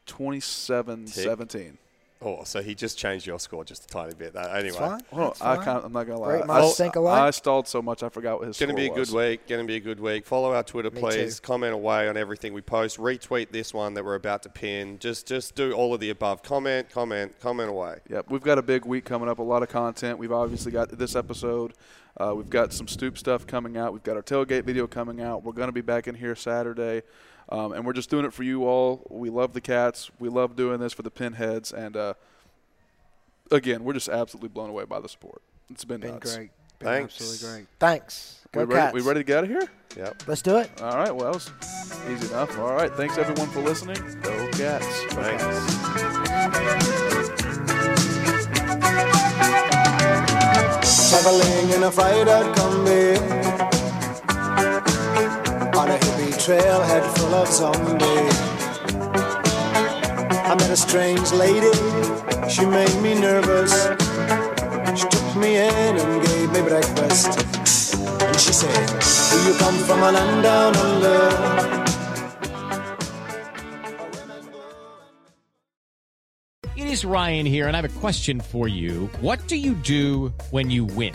27 17. Oh, so he just changed your score just a tiny bit. That anyway. It's fine. Well, That's I fine. can't, I'm not going to lie. Great I, minds think alike. I stalled so much I forgot what his It's going to be a good was. week. Going to be a good week. Follow our Twitter, Me please. too. Comment away on everything we post. Retweet this one that we're about to pin. Just, just do all of the above. Comment, comment, comment away. Yep, we've got a big week coming up. A lot of content. We've obviously got this episode. Uh, we've got some stoop stuff coming out. We've got our tailgate video coming out. We're going to be back in here Saturday, um, and we're just doing it for you all. We love the cats. We love doing this for the pinheads, and uh, again, we're just absolutely blown away by the support. It's been, Been nuts. great. Been Thanks. absolutely great. Thanks. Go We ready, Cats. we ready to get out of here? Yep. Let's do it. All right. Well, that was easy enough. All right. Thanks everyone for listening. Go cats. Thanks. Traveling in a fried-out Kombi On a hippie trailhead full of zombies I met a strange lady, she made me nervous She took me in and gave me breakfast. And she said, Do you come from a land down under? It is Ryan here, and I have a question for you. What do you do when you win?